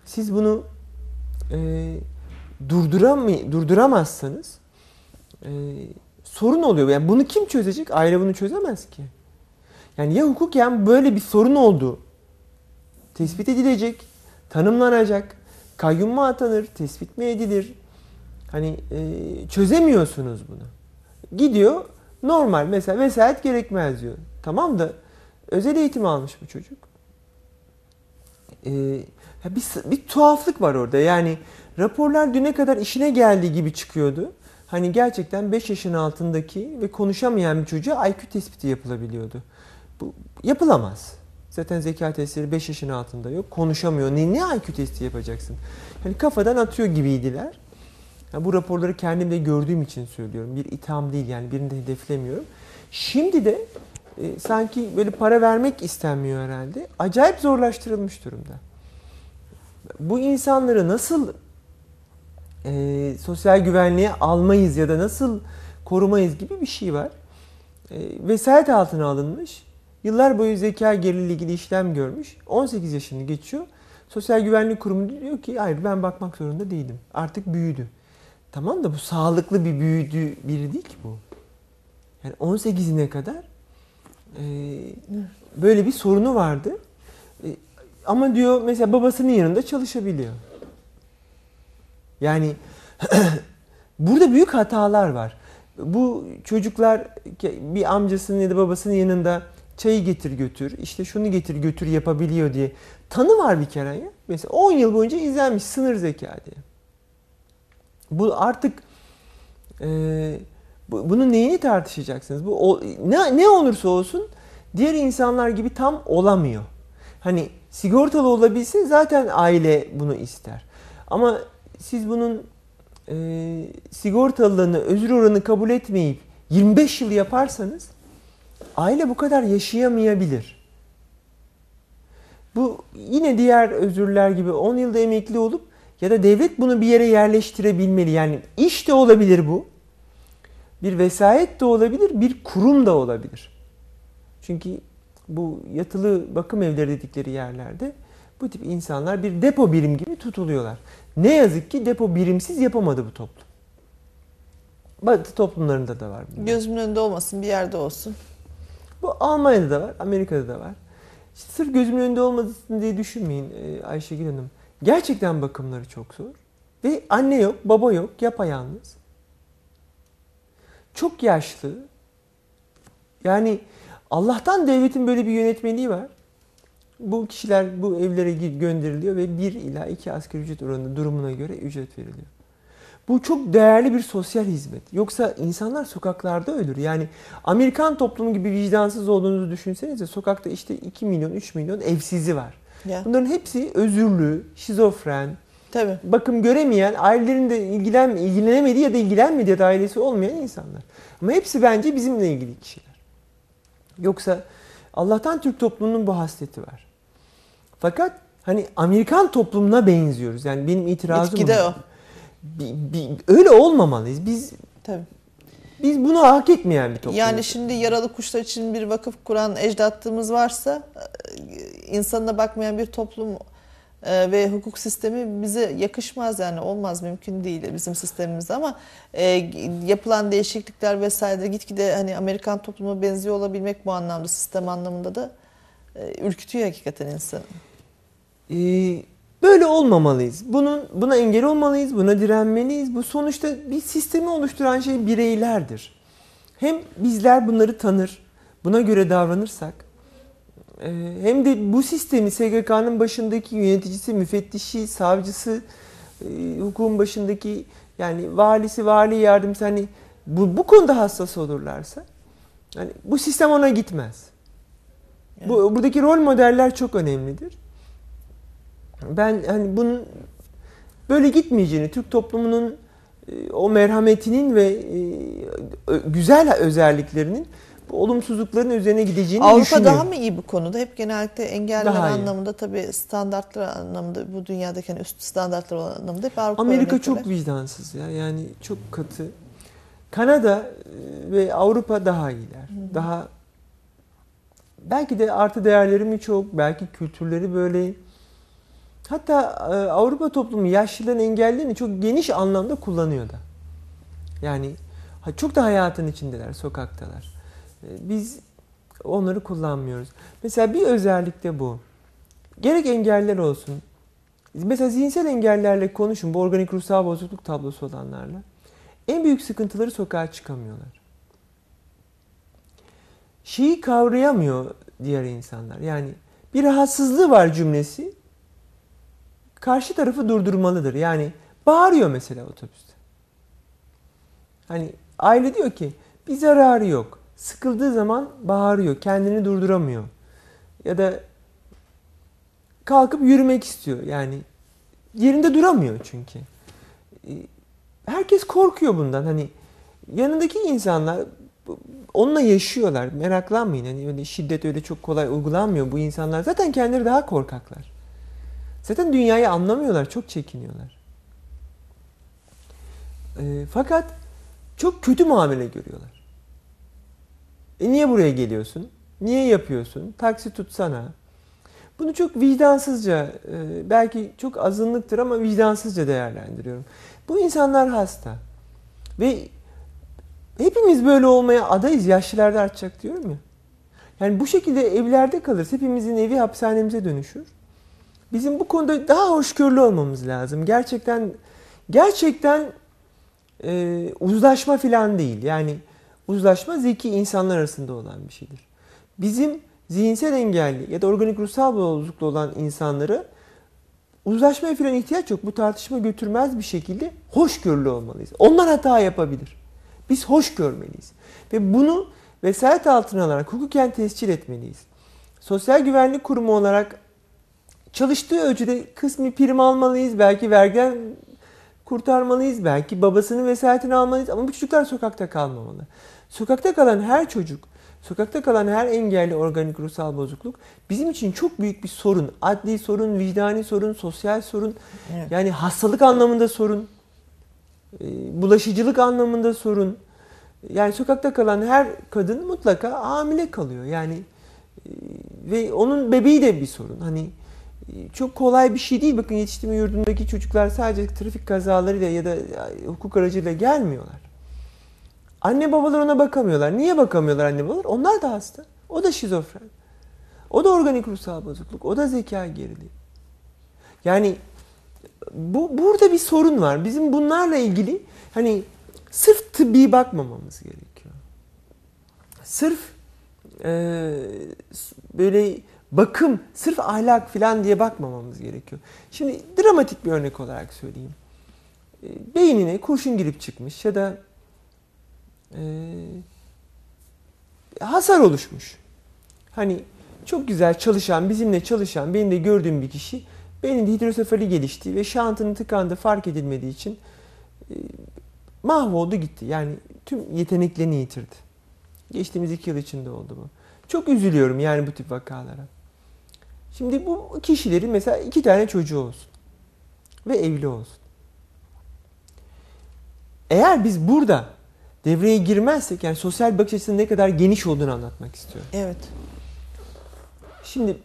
Siz bunu e, durduramay durduramazsanız e, sorun oluyor. Yani bunu kim çözecek? Aile bunu çözemez ki. Yani ya hukuken böyle bir sorun oldu tespit edilecek, tanımlanacak, kayyum mu atanır, tespit mi edilir? Hani e, çözemiyorsunuz bunu. Gidiyor normal mesela vesayet gerekmez diyor. Tamam da özel eğitim almış bu çocuk. E, bir, bir tuhaflık var orada. Yani raporlar düne kadar işine geldiği gibi çıkıyordu. Hani gerçekten 5 yaşın altındaki ve konuşamayan bir çocuğa IQ tespiti yapılabiliyordu. Bu yapılamaz. Zaten zeka testleri 5 yaşın altında yok. Konuşamıyor. Ne, ne IQ testi yapacaksın? Yani kafadan atıyor gibiydiler. Yani bu raporları kendim de gördüğüm için söylüyorum. Bir itham değil yani birini de hedeflemiyorum. Şimdi de e, sanki böyle para vermek istenmiyor herhalde. Acayip zorlaştırılmış durumda. Bu insanları nasıl e, sosyal güvenliğe almayız ya da nasıl korumayız gibi bir şey var. E, vesayet altına alınmış. Yıllar boyu zeka geriliği ilgili işlem görmüş. 18 yaşını geçiyor. Sosyal Güvenlik Kurumu diyor ki hayır ben bakmak zorunda değilim. Artık büyüdü. Tamam da bu sağlıklı bir büyüdü biri değil ki bu. Yani 18'ine kadar e, böyle bir sorunu vardı. E, ama diyor mesela babasının yanında çalışabiliyor. Yani burada büyük hatalar var. Bu çocuklar bir amcasının ya da babasının yanında çayı getir götür, işte şunu getir götür yapabiliyor diye. Tanı var bir kere ya. Mesela 10 yıl boyunca izlenmiş sınır zeka diye. Bu artık e, bu, bunun neyini tartışacaksınız? Bu o, ne, ne olursa olsun diğer insanlar gibi tam olamıyor. Hani sigortalı olabilse zaten aile bunu ister. Ama siz bunun e, sigortalılığını, özür oranı kabul etmeyip 25 yıl yaparsanız aile bu kadar yaşayamayabilir. Bu yine diğer özürler gibi 10 yılda emekli olup ya da devlet bunu bir yere yerleştirebilmeli. Yani iş de olabilir bu. Bir vesayet de olabilir, bir kurum da olabilir. Çünkü bu yatılı bakım evleri dedikleri yerlerde bu tip insanlar bir depo birim gibi tutuluyorlar. Ne yazık ki depo birimsiz yapamadı bu toplum. Batı toplumlarında da var. bunlar. Gözümün önünde olmasın bir yerde olsun. Bu Almanya'da da var, Amerika'da da var. İşte sırf gözümün önünde olmasın diye düşünmeyin e, Ayşegül Hanım. Gerçekten bakımları çok zor. Ve anne yok, baba yok, yapayalnız. Çok yaşlı. Yani Allah'tan devletin böyle bir yönetmeliği var. Bu kişiler bu evlere gönderiliyor ve 1 ila 2 asgari ücret oranı durumuna göre ücret veriliyor. Bu çok değerli bir sosyal hizmet. Yoksa insanlar sokaklarda ölür. Yani Amerikan toplumu gibi vicdansız olduğunuzu düşünsenize sokakta işte 2 milyon 3 milyon evsizi var. Ya. Bunların hepsi özürlü, şizofren, Tabii. bakım göremeyen, ailelerinde ilgilen, ilgilenemediği ya da ilgilenmediği ya da ailesi olmayan insanlar. Ama hepsi bence bizimle ilgili kişiler. Yoksa Allah'tan Türk toplumunun bu hasleti var. Fakat hani Amerikan toplumuna benziyoruz. Yani benim itirazım Etkide o. Bi- bi- öyle olmamalıyız. Biz Tabii. biz bunu hak etmeyen bir toplum. Yani şimdi yaralı kuşlar için bir vakıf kuran ecdatlığımız varsa e, insanına bakmayan bir toplum e, ve hukuk sistemi bize yakışmaz yani olmaz mümkün değil bizim sistemimiz ama e, yapılan değişiklikler vesaire gitgide hani Amerikan toplumuna benziyor olabilmek bu anlamda sistem anlamında da e, ürkütüyor hakikaten insanı. Ee, böyle olmamalıyız. Bunun buna engel olmalıyız, buna direnmeliyiz. Bu sonuçta bir sistemi oluşturan şey bireylerdir. Hem bizler bunları tanır, buna göre davranırsak e, hem de bu sistemi SGK'nın başındaki yöneticisi, müfettişi, savcısı, e, hukukun başındaki yani valisi, vali yardımcısı hani bu, bu konuda hassas olurlarsa yani bu sistem ona gitmez. Bu buradaki rol modeller çok önemlidir. Ben hani bunun böyle gitmeyeceğini, Türk toplumunun e, o merhametinin ve e, güzel özelliklerinin bu olumsuzlukların üzerine gideceğini Avrupa düşünüyorum. daha mı iyi bu konuda? Hep genellikle engeller Daha iyi. anlamında tabii standartlar anlamında bu dünyadaki hani üst standartlar anlamda hep Avrupa Amerika örnekleri. çok vicdansız ya. Yani çok katı. Kanada e, ve Avrupa daha iyiler. Daha belki de artı değerleri mi çok, belki kültürleri böyle. Hatta e, Avrupa toplumu yaşlıların engellerini çok geniş anlamda kullanıyor da. Yani çok da hayatın içindeler, sokaktalar. E, Biz onları kullanmıyoruz. Mesela bir özellik de bu. Gerek engeller olsun, Mesela zihinsel engellerle konuşun, bu organik ruhsal bozukluk tablosu olanlarla. En büyük sıkıntıları sokağa çıkamıyorlar. Şeyi kavrayamıyor diğer insanlar. Yani bir rahatsızlığı var cümlesi karşı tarafı durdurmalıdır. Yani bağırıyor mesela otobüste. Hani aile diyor ki bir zararı yok. Sıkıldığı zaman bağırıyor, kendini durduramıyor. Ya da kalkıp yürümek istiyor. Yani yerinde duramıyor çünkü. Ee, Herkes korkuyor bundan. Hani yanındaki insanlar onunla yaşıyorlar. Meraklanmayın. Hani öyle şiddet öyle çok kolay uygulanmıyor bu insanlar. Zaten kendileri daha korkaklar. Zaten dünyayı anlamıyorlar. Çok çekiniyorlar. Ee, fakat çok kötü muamele görüyorlar. E niye buraya geliyorsun? Niye yapıyorsun? Taksi tutsana. Bunu çok vicdansızca, e, belki çok azınlıktır ama vicdansızca değerlendiriyorum. Bu insanlar hasta. Ve hepimiz böyle olmaya adayız. Yaşlılarda artacak diyorum ya. Yani bu şekilde evlerde kalırız. Hepimizin evi hapishanemize dönüşür. Bizim bu konuda daha hoşgörülü olmamız lazım. Gerçekten gerçekten e, uzlaşma falan değil. Yani uzlaşma zeki insanlar arasında olan bir şeydir. Bizim zihinsel engelli ya da organik ruhsal bozukluklu olan insanları uzlaşmaya falan ihtiyaç yok. Bu tartışma götürmez bir şekilde hoşgörülü olmalıyız. Onlar hata yapabilir. Biz hoş görmeliyiz. Ve bunu vesayet altına alarak hukuken tescil etmeliyiz. Sosyal Güvenlik Kurumu olarak çalıştığı ölçüde kısmi prim almalıyız. Belki vergiden kurtarmalıyız. Belki babasının vesayetini almalıyız ama bu çocuklar sokakta kalmamalı. Sokakta kalan her çocuk, sokakta kalan her engelli organik ruhsal bozukluk bizim için çok büyük bir sorun. Adli sorun, vicdani sorun, sosyal sorun. Evet. Yani hastalık anlamında sorun. e, Bulaşıcılık anlamında sorun. Yani sokakta kalan her kadın mutlaka hamile kalıyor. Yani e, ve onun bebeği de bir sorun. Hani çok kolay bir şey değil. Bakın yetiştirme yurdundaki çocuklar sadece trafik kazalarıyla ya da hukuk aracıyla gelmiyorlar. Anne babalar ona bakamıyorlar. Niye bakamıyorlar anne babalar? Onlar da hasta. O da şizofren. O da organik ruhsal bozukluk. O da zeka geriliği. Yani bu burada bir sorun var. Bizim bunlarla ilgili hani sırf tıbbi bakmamamız gerekiyor. Sırf e, böyle bakım, sırf ahlak falan diye bakmamamız gerekiyor. Şimdi dramatik bir örnek olarak söyleyeyim. E, beynine kurşun girip çıkmış ya da e, hasar oluşmuş. Hani çok güzel çalışan, bizimle çalışan, benim de gördüğüm bir kişi beyninde hidrosefali gelişti ve şantının tıkandı fark edilmediği için e, mahvoldu gitti. Yani tüm yeteneklerini yitirdi. Geçtiğimiz iki yıl içinde oldu bu. Çok üzülüyorum yani bu tip vakalara. Şimdi bu kişilerin mesela iki tane çocuğu olsun. Ve evli olsun. Eğer biz burada devreye girmezsek yani sosyal bakış açısının ne kadar geniş olduğunu anlatmak istiyorum. Evet. Şimdi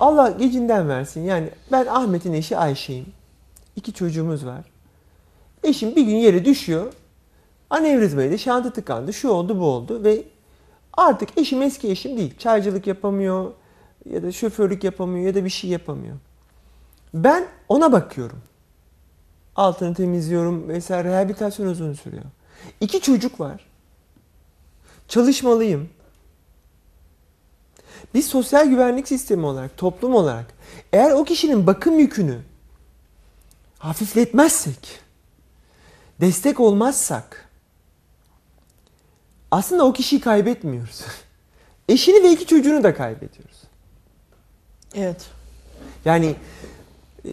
Allah gecinden versin. Yani ben Ahmet'in eşi Ayşe'yim. İki çocuğumuz var. Eşim bir gün yere düşüyor. Anevrizmaydı, şantı tıkandı, şu oldu bu oldu ve artık eşim eski eşim değil. Çaycılık yapamıyor ya da şoförlük yapamıyor ya da bir şey yapamıyor. Ben ona bakıyorum. Altını temizliyorum vesaire rehabilitasyon uzun sürüyor. İki çocuk var. Çalışmalıyım. Biz sosyal güvenlik sistemi olarak, toplum olarak eğer o kişinin bakım yükünü hafifletmezsek, destek olmazsak aslında o kişiyi kaybetmiyoruz. Eşini ve iki çocuğunu da kaybediyoruz. Evet. Yani e,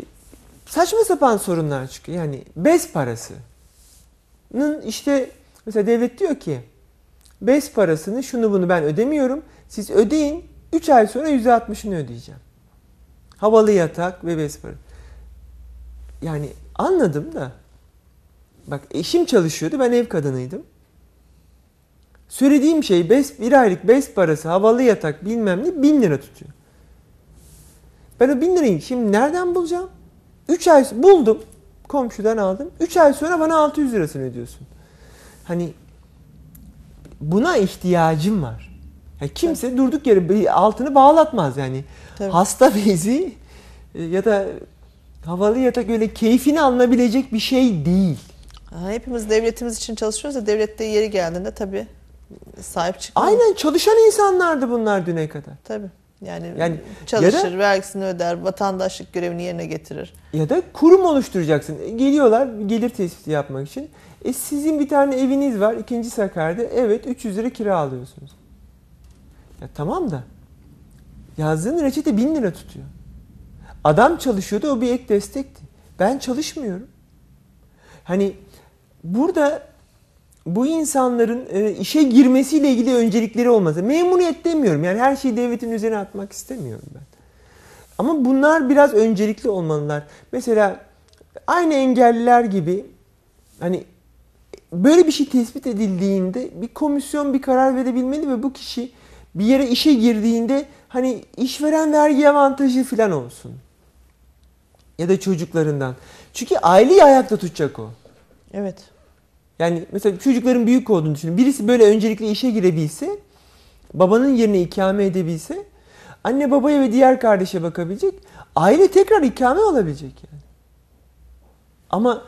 saçma sapan sorunlar çıkıyor. Yani bez parasının işte mesela devlet diyor ki bez parasını şunu bunu ben ödemiyorum. Siz ödeyin 3 ay sonra %60'ını ödeyeceğim. Havalı yatak ve bez parası. Yani anladım da bak eşim çalışıyordu ben ev kadınıydım. Söylediğim şey bez, bir aylık bez parası, havalı yatak bilmem ne bin lira tutuyor. Ben o bin lirayı şimdi nereden bulacağım? 3 ay buldum. Komşudan aldım. 3 ay sonra bana 600 lirasını ödüyorsun. Hani buna ihtiyacım var. Yani kimse durduk yere altını bağlatmaz yani. Tabii. Hasta bezi e, ya da havalı yatak öyle keyfini alınabilecek bir şey değil. Hepimiz devletimiz için çalışıyoruz da devlette yeri geldiğinde tabii sahip çıkmalı. Aynen çalışan insanlardı bunlar düne kadar. Tabii. Yani, Yani çalışır, ya vergisini öder, vatandaşlık görevini yerine getirir. Ya da kurum oluşturacaksın. E, Geliyorlar gelir tespiti yapmak için. E sizin bir tane eviniz var ikinci Sakarya'da. Evet 300 lira kira alıyorsunuz. Ya tamam da yazdığın reçete 1000 lira tutuyor. Adam çalışıyordu o bir ek destekti. Ben çalışmıyorum. Hani burada bu insanların e, işe girmesiyle ilgili öncelikleri olması. Memnuniyet demiyorum. Yani her şeyi devletin üzerine atmak istemiyorum ben. Ama bunlar biraz öncelikli olmalılar. Mesela aynı engelliler gibi hani böyle bir şey tespit edildiğinde bir komisyon bir karar verebilmeli ve bu kişi bir yere işe girdiğinde hani işveren vergi avantajı falan olsun. Ya da çocuklarından. Çünkü aileyi ayakta tutacak o. Evet. Yani mesela çocukların büyük olduğunu düşünün. Birisi böyle öncelikle işe girebilse, babanın yerine ikame edebilse, anne babaya ve diğer kardeşe bakabilecek, aile tekrar ikame olabilecek yani. Ama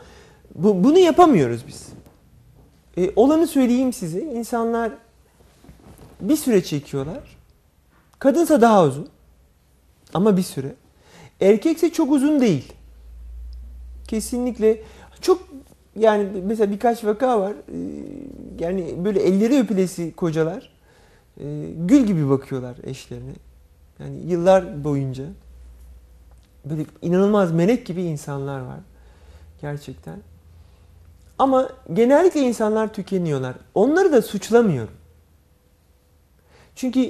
bu, bunu yapamıyoruz biz. E, olanı söyleyeyim size. İnsanlar bir süre çekiyorlar. Kadınsa daha uzun. Ama bir süre. Erkekse çok uzun değil. Kesinlikle çok yani mesela birkaç vaka var. Ee, Yani böyle elleri öpülesi kocalar e, gül gibi bakıyorlar eşlerine. Yani yıllar boyunca böyle inanılmaz melek gibi insanlar var gerçekten. Ama genellikle insanlar tükeniyorlar. Onları da suçlamıyorum. Çünkü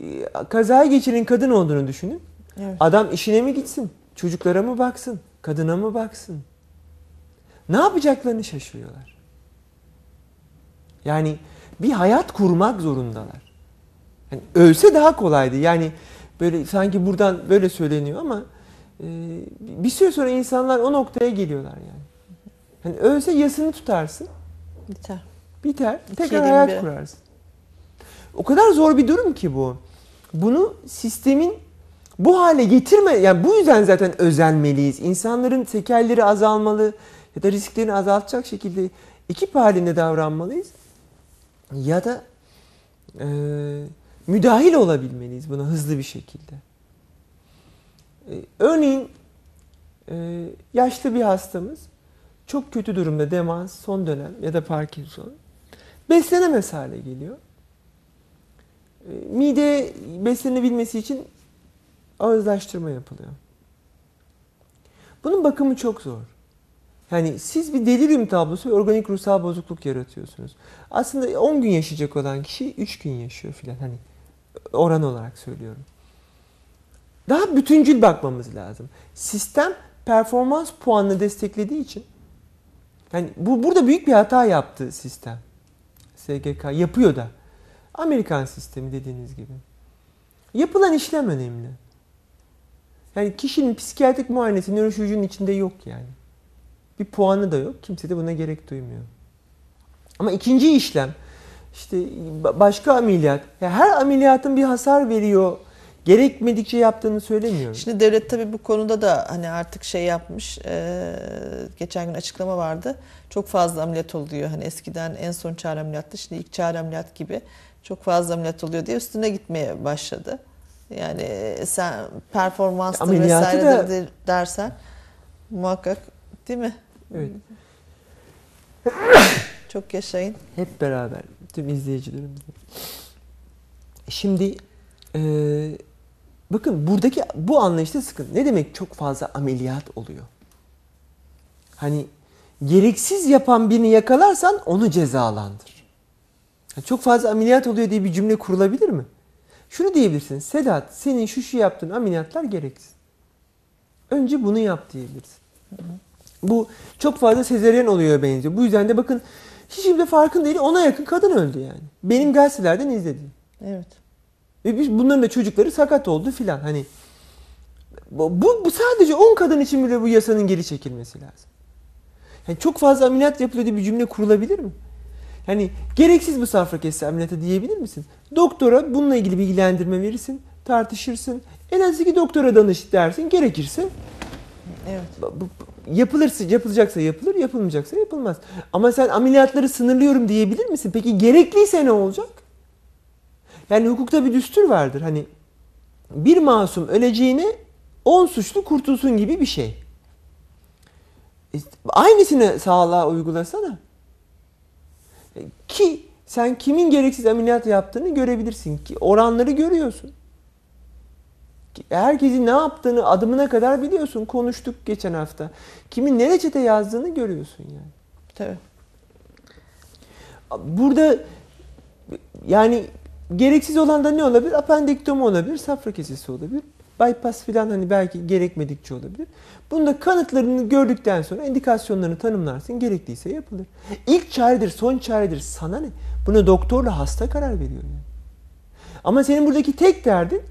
e, kazaya geçiren kadın olduğunu düşünün. Evet. Adam işine mi gitsin? Çocuklara mı baksın? Kadına mı baksın? Ne yapacaklarını şaşırıyorlar. Yani bir hayat kurmak zorundalar. Yani ölse daha kolaydı. Yani böyle sanki buradan böyle söyleniyor ama e, bir süre sonra insanlar o noktaya geliyorlar yani. Hani ölse yasını tutarsın, Biter. biter, tekrar elin hayat biri. kurarsın. O kadar zor bir durum ki bu. Bunu sistemin bu hale getirme, yani bu yüzden zaten özenmeliyiz. İnsanların tekelleri azalmalı ya da risklerini azaltacak şekilde ekip halinde davranmalıyız. Ya da e, müdahil olabilmeliyiz buna hızlı bir şekilde. E, örneğin e, yaşlı bir hastamız çok kötü durumda demans, son dönem ya da Parkinson beslenemez hale geliyor. E, mide beslenebilmesi için ağızlaştırma yapılıyor. Bunun bakımı çok zor. Yani siz bir delirium tablosu ve organik ruhsal bozukluk yaratıyorsunuz. Aslında 10 gün yaşayacak olan kişi 3 gün yaşıyor filan. Hani oran olarak söylüyorum. Daha bütüncül bakmamız lazım. Sistem performans puanını desteklediği için yani bu burada büyük bir hata yaptı sistem. SGK yapıyor da. Amerikan sistemi dediğiniz gibi. Yapılan işlem önemli. Yani kişinin psikiyatrik muayenesi nöroşirurjinin içinde yok yani. Bir puanı da yok. Kimse de buna gerek duymuyor. Ama ikinci işlem işte ba- başka ameliyat. Ya her ameliyatın bir hasar veriyor. Gerekmedikçe yaptığını söylemiyorum. Şimdi devlet tabii bu konuda da hani artık şey yapmış. eee, geçen gün açıklama vardı. Çok fazla ameliyat oluyor. Hani eskiden en son çare ameliyattı. Şimdi ilk çare ameliyat gibi çok fazla ameliyat oluyor diye üstüne gitmeye başladı. Yani e, sen performanstır vesairedir dersen muhakkak değil mi? Evet. Çok yaşayın. Hep beraber tüm izleyicilerimizle. Şimdi e, bakın buradaki bu anlayışta sıkıntı. Ne demek çok fazla ameliyat oluyor? Hani gereksiz yapan birini yakalarsan onu cezalandır. Ya Çok fazla ameliyat oluyor diye bir cümle kurulabilir mi? Şunu diyebilirsin. Sedat senin şu şu yaptığın ameliyatlar gereksiz. Önce bunu yap diyebilirsin. Bu çok fazla sezeryen oluyor benziyor. Bu yüzden de bakın hiç kimse farkında değil. Ona yakın kadın öldü yani. Benim gazetelerden izlediğim. Evet. Ve biz bunların da çocukları sakat oldu filan. Hani bu, bu sadece 10 kadın için bile bu yasanın geri çekilmesi lazım. Yani çok fazla ameliyat yapılıyor diye bir cümle kurulabilir mi? Yani gereksiz bu safra kesesi ameliyatı diyebilir misin? Doktora bununla ilgili bilgilendirme verirsin, tartışırsın. En az iki doktora danış dersin. Gerekirse Evet. yapılırsa yapılacaksa yapılır, yapılmayacaksa yapılmaz. Ama sen ameliyatları sınırlıyorum diyebilir misin? Peki gerekliyse ne olacak? Yani hukukta bir düstur vardır. Hani bir masum öleceğine 10 suçlu kurtulsun gibi bir şey. E, Aynısını sağlığa uygulasana. E, Ki sen kimin gereksiz ameliyat yaptığını görebilirsin ki oranları görüyorsun. Herkesin ne yaptığını adımına kadar biliyorsun. Konuştuk geçen hafta. Kimin ne reçete yazdığını görüyorsun yani. Tabii. Burada yani gereksiz olan da ne olabilir? Apendektomi olabilir, safra kesesi olabilir. Bypass filan hani belki gerekmedikçe olabilir. Bunda kanıtlarını gördükten sonra indikasyonlarını tanımlarsın. Gerekliyse yapılır. İlk çaredir, son çaredir. Sana ne? Buna doktorla hasta karar veriyor yani. Ama senin buradaki tek derdin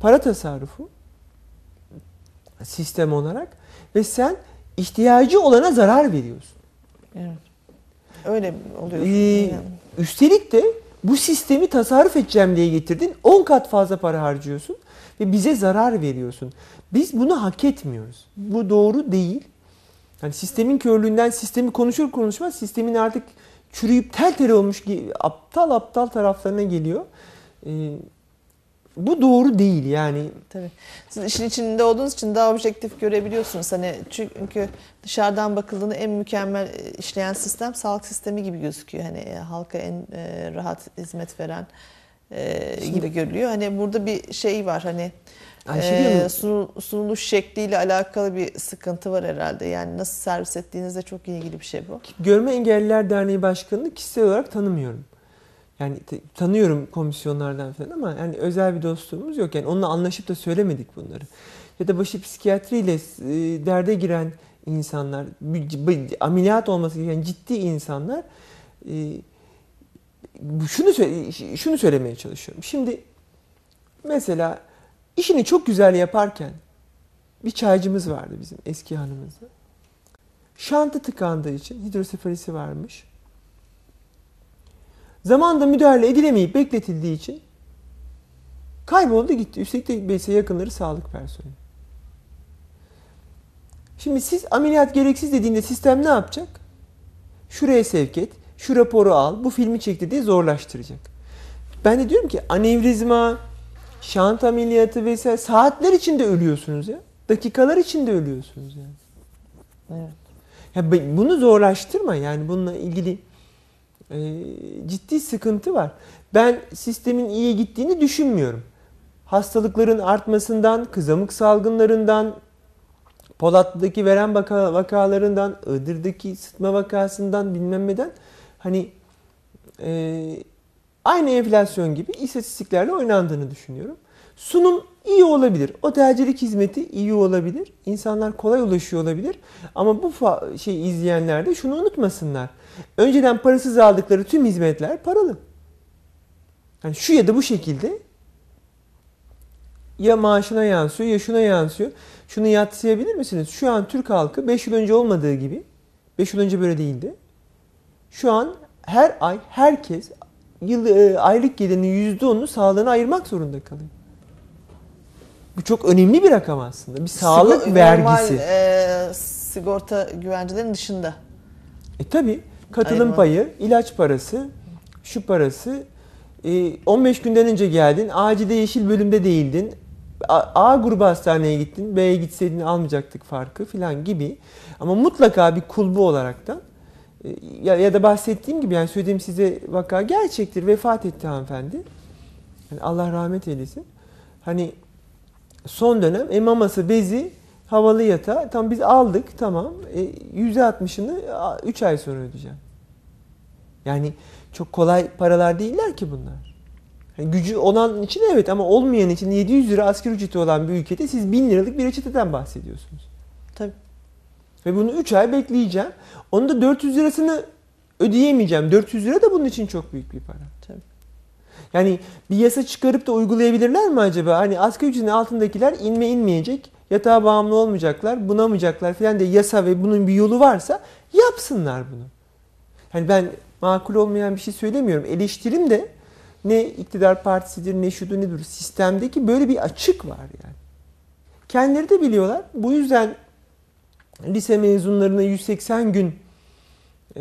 para tasarrufu sistem olarak ve sen ihtiyacı olana zarar veriyorsun. Evet. Öyle oluyor. Ee, Yani. üstelik de bu sistemi tasarruf edeceğim diye getirdin. 10 kat fazla para harcıyorsun ve bize zarar veriyorsun. Biz bunu hak etmiyoruz. Bu doğru değil. Yani sistemin körlüğünden sistemi konuşur konuşmaz sistemin artık çürüyüp tel tel olmuş aptal aptal taraflarına geliyor. Ee, bu doğru değil yani. Tabii. Siz işin içinde olduğunuz için daha objektif görebiliyorsunuz. Hani çünkü dışarıdan bakıldığında en mükemmel e, işleyen sistem sağlık sistemi gibi gözüküyor. Hani e, halka en e, rahat hizmet veren Şimdi- gibi görülüyor. Hani burada bir şey var. Hani e, sunu- sunuluş şekliyle alakalı bir sıkıntı var herhalde. Yani nasıl servis ettiğinizle çok ilgili bir şey bu. Görme Engelliler Derneği Başkanı'nı kişisel olarak tanımıyorum. Yani tanıyorum komisyonlardan falan ama yani özel bir dostluğumuz yok. Yani onunla anlaşıp da söylemedik bunları. Ya da başı psikiyatriyle e, derde giren insanlar, ameliyat olması gereken ciddi insanlar e, şunu şunu söylemeye çalışıyorum. Şimdi mesela işini çok güzel yaparken bir çaycımız vardı bizim eski hanımızda. Şantı tıkandığı için hidrosefalisi varmış. Zamanında müdahale edilemeyip bekletildiği için kayboldu gitti. Üstelik de BS yakınları sağlık personeli. Şimdi siz ameliyat gereksiz dediğinde sistem ne yapacak? Şuraya sevk et, şu raporu al, bu filmi çekti diye zorlaştıracak. Ben de diyorum ki anevrizma, şant ameliyatı vesaire saatler içinde ölüyorsunuz ya. Dakikalar içinde ölüyorsunuz yani. Evet. Ya bunu zorlaştırma yani bununla ilgili e, ciddi sıkıntı var. Ben sistemin iyiye gittiğini düşünmüyorum. Hastalıkların artmasından, kızamık salgınlarından, Polatlı'daki veren vaka, vakalarından, Iğdır'daki sıtma vakasından bilmem neden hani e, aynı enflasyon gibi istatistiklerle oynandığını düşünüyorum. Sunum iyi olabilir. Otelcilik hizmeti iyi olabilir. İnsanlar kolay ulaşıyor olabilir. Ama bu şey izleyenler de şunu unutmasınlar. Önceden parasız aldıkları tüm hizmetler paralı. Yani şu ya da bu şekilde ya maaşına yansıyor ya şuna yansıyor. Şunu yatsıyabilir misiniz? Şu an Türk halkı 5 yıl önce olmadığı gibi 5 yıl önce böyle değildi. Şu an her ay herkes yıl e, aylık gelirinin %10'unu sağlığına ayırmak zorunda kalıyor. Bu çok önemli bir rakam aslında. Bir sağlık Sigo- vergisi. Normal e, sigorta güvencelerin dışında. E tabi katılım Ayırma. payı, ilaç parası, şu parası. E, 15 günden önce geldin, acilde yeşil bölümde değildin. A, A grubu hastaneye gittin, B'ye gitseydin almayacaktık farkı filan gibi. Ama mutlaka bir kulbu olaraktan e, ya, ya da bahsettiğim gibi yani söylediğim size vaka gerçektir. Vefat etti hanımefendi. Yani Allah rahmet eylesin. Hani son dönem e, maması, bezi, havalı yatağı tam biz aldık tamam. E, %60'ını 3 ay sonra ödeyeceğim. Yani çok kolay paralar değiller ki bunlar. Yani gücü olan için evet ama olmayan için 700 lira asgari ücreti olan bir ülkede siz 1000 liralık bir reçeteden bahsediyorsunuz. Tabii. Ve bunu 3 ay bekleyeceğim. Onun da 400 lirasını ödeyemeyeceğim. 400 lira da bunun için çok büyük bir para. Tabii. Yani bir yasa çıkarıp da uygulayabilirler mi acaba? Hani asgari ücretin altındakiler inme inmeyecek, yatağa bağımlı olmayacaklar, bunamayacaklar falan diye yasa ve bunun bir yolu varsa yapsınlar bunu. Yani ben makul olmayan bir şey söylemiyorum. Eleştirim de ne iktidar partisidir ne şudur nedir. Sistemdeki böyle bir açık var yani. Kendileri de biliyorlar. Bu yüzden lise mezunlarına 180 gün e,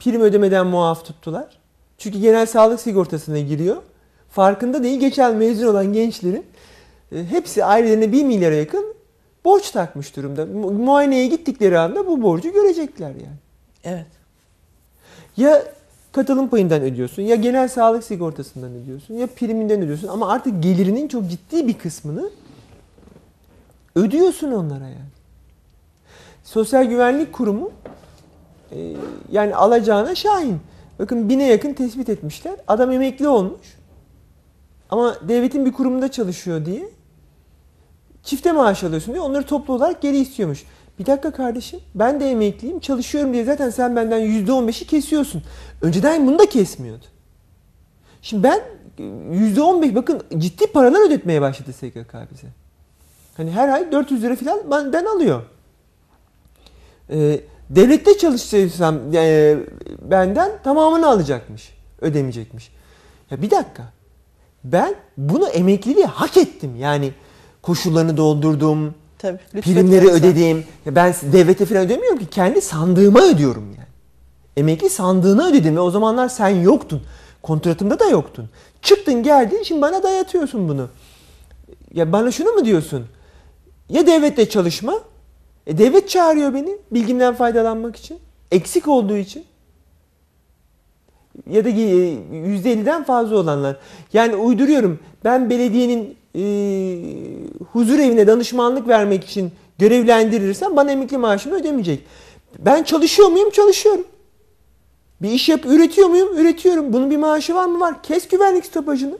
prim ödemeden muaf tuttular. Çünkü genel sağlık sigortasına giriyor. Farkında değil geçen mezun olan gençlerin e, hepsi ailelerine 1 milyara yakın borç takmış durumda. Mu- Muayeneye gittikleri anda bu borcu görecekler yani. Evet. Ya katılım payından ödüyorsun ya genel sağlık sigortasından ödüyorsun ya priminden ödüyorsun ama artık gelirinin çok ciddi bir kısmını ödüyorsun onlara yani. Sosyal Güvenlik Kurumu e, yani alacağına şahin. Bakın bine yakın tespit etmişler. Adam emekli olmuş. Ama devletin bir kurumunda çalışıyor diye çifte maaş alıyorsun diye onları toplu olarak geri istiyormuş. Bir dakika kardeşim ben de emekliyim çalışıyorum diye zaten sen benden %15'i kesiyorsun. Önceden bunu da kesmiyordu. Şimdi ben %15 bakın ciddi paralar ödetmeye başladı SGK bize. Hani her ay 400 lira falan ben, ben alıyor. Ee, devlette çalıştırsam e, benden tamamını alacakmış. Ödemeyecekmiş. Ya bir dakika. Ben bunu emekliliği hak ettim. Yani koşullarını doldurdum. Tabii. Primleri ödedim. Ya ben devlete falan ödemiyorum ki. Kendi sandığıma ödüyorum yani. Emekli sandığına ödedim ve o zamanlar sen yoktun. Kontratımda da yoktun. Çıktın geldin şimdi bana dayatıyorsun bunu. Ya bana şunu mu diyorsun? Ya devlette çalışma. E devlet çağırıyor beni bilgimden faydalanmak için. Eksik olduğu için. Ya da e, %50'den fazla olanlar. Yani uyduruyorum. Ben belediyenin e, huzur evine danışmanlık vermek için görevlendirirsem bana emekli maaşımı ödemeyecek. Ben çalışıyor muyum? Çalışıyorum. Bir iş yap, üretiyor muyum? Üretiyorum. Bunun bir maaşı var mı? Var. Kes güvenlik stopajını.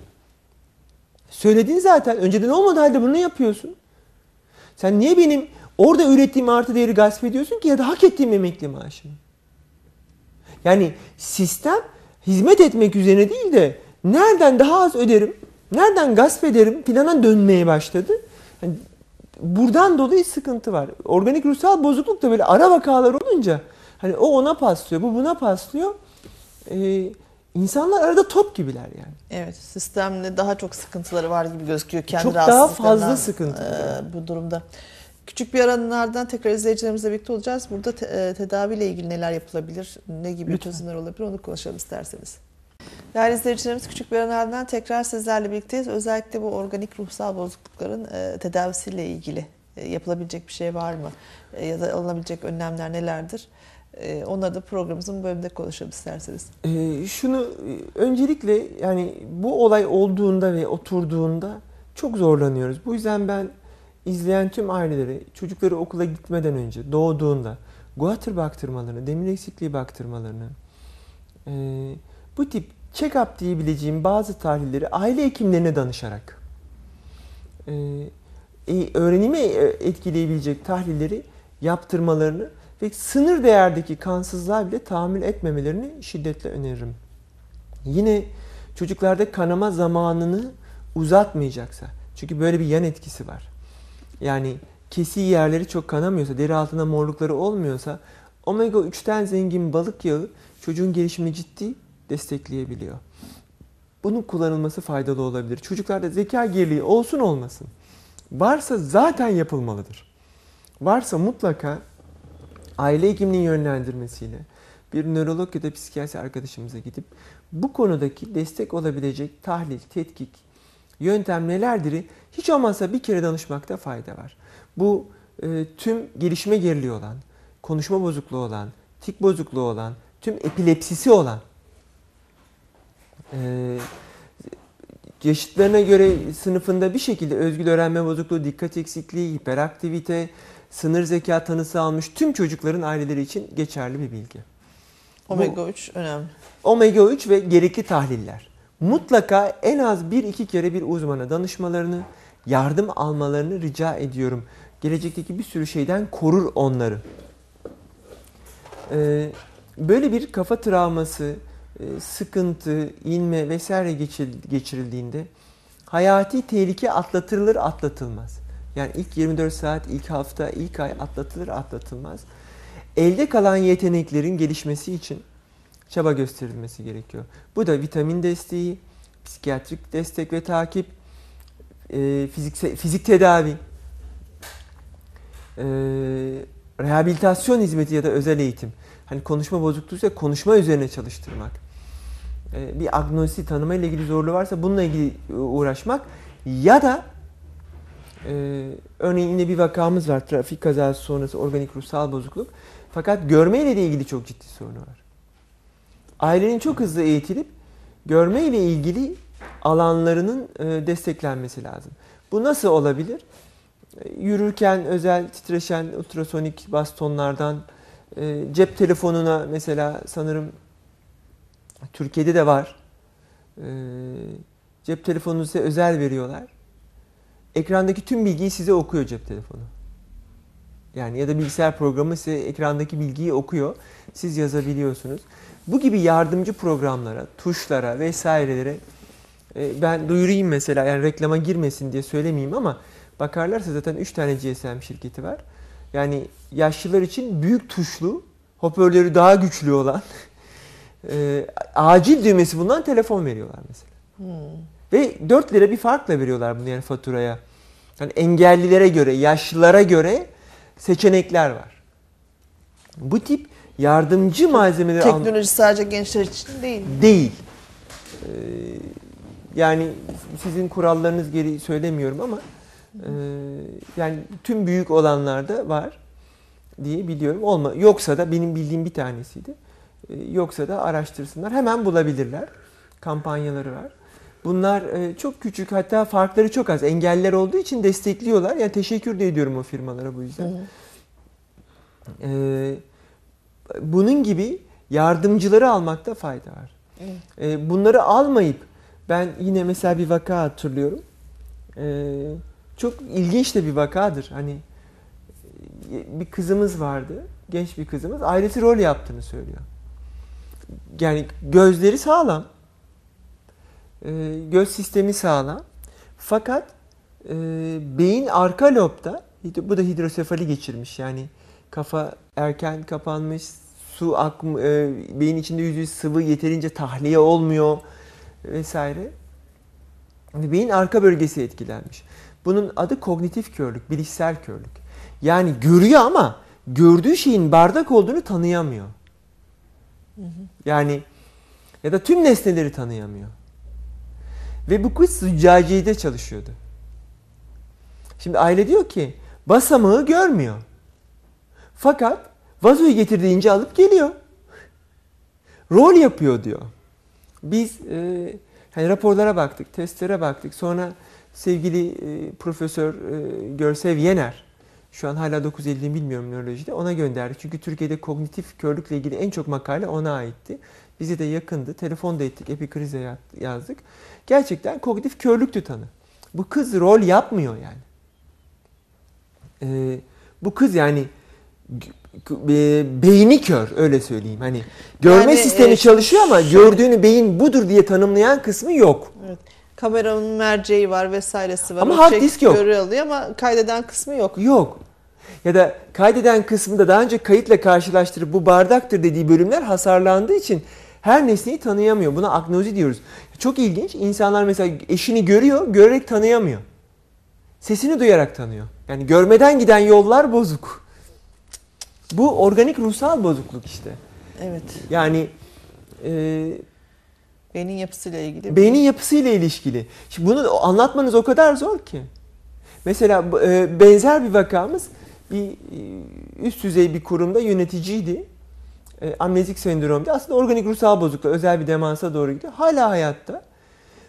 Söyledin zaten. Önceden olmadı halde bunu yapıyorsun. Sen niye benim orada ürettiğim artı değeri gasp ediyorsun ki ya da hak ettiğim emekli maaşımı? Yani sistem hizmet etmek üzerine değil de nereden daha az öderim, nereden gasp ederim plana dönmeye başladı. Yani buradan dolayı sıkıntı var. Organik ruhsal bozukluk da böyle ara vakalar olunca hani o ona paslıyor, bu buna paslıyor. Ee, insanlar arada top gibiler yani. Evet, sistemle daha çok sıkıntıları var gibi gözüküyor kendi Çok daha fazla sıkıntı. e, bu durumda. Küçük bir aranın ardından tekrar izleyicilerimizle birlikte olacağız. Burada te- e, tedaviyle ilgili neler yapılabilir, ne gibi Lütfen. çözümler olabilir onu konuşalım isterseniz. Değerli izleyicilerimiz küçük bir aranın ardından tekrar sizlerle birlikteyiz. Özellikle bu organik ruhsal bozuklukların e, tedavisiyle ilgili e, yapılabilecek bir şey var mı? E, ya da alınabilecek önlemler nelerdir? E, onları da programımızın bu bölümünde konuşalım isterseniz. Ee, şunu e, öncelikle yani bu olay olduğunda ve oturduğunda çok zorlanıyoruz. Bu yüzden ben izleyen tüm ailelere çocukları okula gitmeden önce doğduğunda guatr baktırmalarını, demir eksikliği baktırmalarını, e, bu tip check-up diyebileceğim bazı tahlilleri aile hekimlerine danışarak e, e, öğrenimi etkileyebilecek tahlilleri yaptırmalarını ve sınır değerdeki kansızlığa bile tahammül etmemelerini şiddetle öneririm. Yine çocuklarda kanama zamanını uzatmayacaksa, çünkü böyle bir yan etkisi var. Yani kesi yerleri çok kanamıyorsa, deri altında morlukları olmuyorsa, omega 3'ten zengin balık yağı çocuğun gelişimini ciddi destekleyebiliyor. Bunun kullanılması faydalı olabilir. Çocuklarda zeka geriliği olsun olmasın. Varsa zaten yapılmalıdır. Varsa mutlaka aile hekimliğin yönlendirmesiyle bir nörolog ya da psikiyatri arkadaşımıza gidip bu konudaki destek olabilecek tahlil, tetkik, yöntem nelerdir hiç olmazsa bir kere danışmakta fayda var. Bu e, tüm gelişme geriliği olan, konuşma bozukluğu olan, tik bozukluğu olan, tüm epilepsisi olan e, yaşıtlarına göre sınıfında bir şekilde özgül öğrenme bozukluğu, dikkat eksikliği, hiperaktivite, sınır zeka tanısı almış tüm çocukların aileleri için geçerli bir bilgi. Omega 3 önemli. Omega 3 ve gerekli tahliller. Mutlaka en az 1-2 kere bir uzmana danışmalarını, yardım almalarını rica ediyorum. Gelecekteki bir sürü şeyden korur onları. Ee, böyle bir kafa travması, e, sıkıntı, inme vesaire geçir- geçirildiğinde hayati tehlike atlatılır atlatılmaz. Yani ilk 24 saat, ilk hafta, ilk ay atlatılır atlatılmaz. Elde kalan yeteneklerin gelişmesi için çaba gösterilmesi gerekiyor. Bu da vitamin desteği, psikiyatrik destek ve takip, e, fizik, fizik tedavi, e, rehabilitasyon hizmeti ya da özel eğitim. Hani konuşma bozukluysa konuşma üzerine çalıştırmak. E, bir agnosi tanıma ile ilgili zorluğu varsa bununla ilgili uğraşmak ya da e, örneğin yine bir vakamız var. Trafik kazası sonrası organik ruhsal bozukluk. Fakat görmeyle de ilgili çok ciddi sorunu var. Ailenin çok hızlı eğitilip görmeyle ilgili alanlarının e, desteklenmesi lazım. Bu nasıl olabilir? E, Yürürken özel titreşen ultrasonik bastonlardan e, cep telefonuna mesela sanırım Türkiye'de de var. Cep telefonunu size özel veriyorlar. Ekrandaki tüm bilgiyi size okuyor cep telefonu. Yani ya da bilgisayar programı size ekrandaki bilgiyi okuyor. Siz yazabiliyorsunuz. Bu gibi yardımcı programlara, tuşlara vesairelere e, ben duyurayım mesela yani reklama girmesin diye söylemeyeyim ama bakarlarsa zaten 3 tane GSM şirketi var. Yani yaşlılar için büyük tuşlu, hoparlörü daha güçlü olan e, acil düğmesi bulunan telefon veriyorlar mesela. Hmm. Ve 4 lira bir farkla veriyorlar bunu yani faturaya. Yani engellilere göre, yaşlılara göre seçenekler var. Bu tip yardımcı malzemeleri al- Teknoloji sadece gençler için değil. değil. Ee, yani sizin kurallarınız geri söylemiyorum ama e, yani tüm büyük olanlarda var diye biliyorum. Olma yoksa da benim bildiğim bir tanesiydi. Ee, yoksa da araştırsınlar. Hemen bulabilirler. Kampanyaları var. Bunlar e, çok küçük hatta farkları çok az. Engeller olduğu için destekliyorlar. Yani teşekkür de ediyorum o firmalara bu yüzden. E, bunun gibi yardımcıları almakta fayda var. Evet. E, bunları almayıp ben yine mesela bir vaka hatırlıyorum. E, çok ilginç de bir vakadır. Hani e, bir kızımız vardı. Genç bir kızımız. Ailesi rol yaptığını söylüyor. Yani gözleri sağlam. E, göz sistemi sağlam. Fakat e, beyin arka lobda bu da hidrosefali geçirmiş. Yani kafa erken kapanmış, su akm e, beyin içinde yüzü sıvı yeterince tahliye olmuyor vesaire. Yani beyin arka bölgesi etkilenmiş. Bunun adı kognitif körlük, bilişsel körlük. Yani görüyor ama gördüğü şeyin bardak olduğunu tanıyamıyor. Yani ya da tüm nesneleri tanıyamıyor. Ve bu kız züccaciyede çalışıyordu. Şimdi aile diyor ki basamağı görmüyor. Fakat vazoyu getirdiğince alıp geliyor. Rol yapıyor diyor. Biz e, hani raporlara baktık, testlere baktık. Sonra sevgili e, Profesör e, Görsev Yener, şu an hala 950 bilmiyorum nörolojide, ona gönderdik. Çünkü Türkiye'de kognitif körlükle ilgili en çok makale ona aitti. Bize de yakındı. Telefon da ettik, epikrize yazdık. Gerçekten kognitif körlüktü tanı. Bu kız rol yapmıyor yani. Ee, bu kız yani beyni kör öyle söyleyeyim. Hani görme Yani, sistemi e, çalışıyor ama şu- gördüğünü beyin budur diye tanımlayan kısmı yok. Evet. Kameranın merceği var vesairesi var. Ama O hard disk yok. Görü alıyor ama kaydeden kısmı yok. Yok. Ya da kaydeden kısmında daha önce kayıtla karşılaştırıp bu bardaktır dediği bölümler hasarlandığı için her nesneyi tanıyamıyor. Buna agnozi diyoruz. Çok ilginç. İnsanlar mesela eşini görüyor, görerek tanıyamıyor. Sesini duyarak tanıyor. Yani görmeden giden yollar bozuk. Bu organik ruhsal bozukluk işte. Evet. Yani e, Beynin yapısıyla ilgili. beynin yapısıyla ilişkili. Şimdi bunu anlatmanız o kadar zor ki. Mesela e, benzer bir vakamız bir e, üst düzey bir kurumda yöneticiydi. E, amnezik sendromdu. Aslında organik ruhsal bozukluk, özel bir demansa doğru gidiyor. Hala hayatta.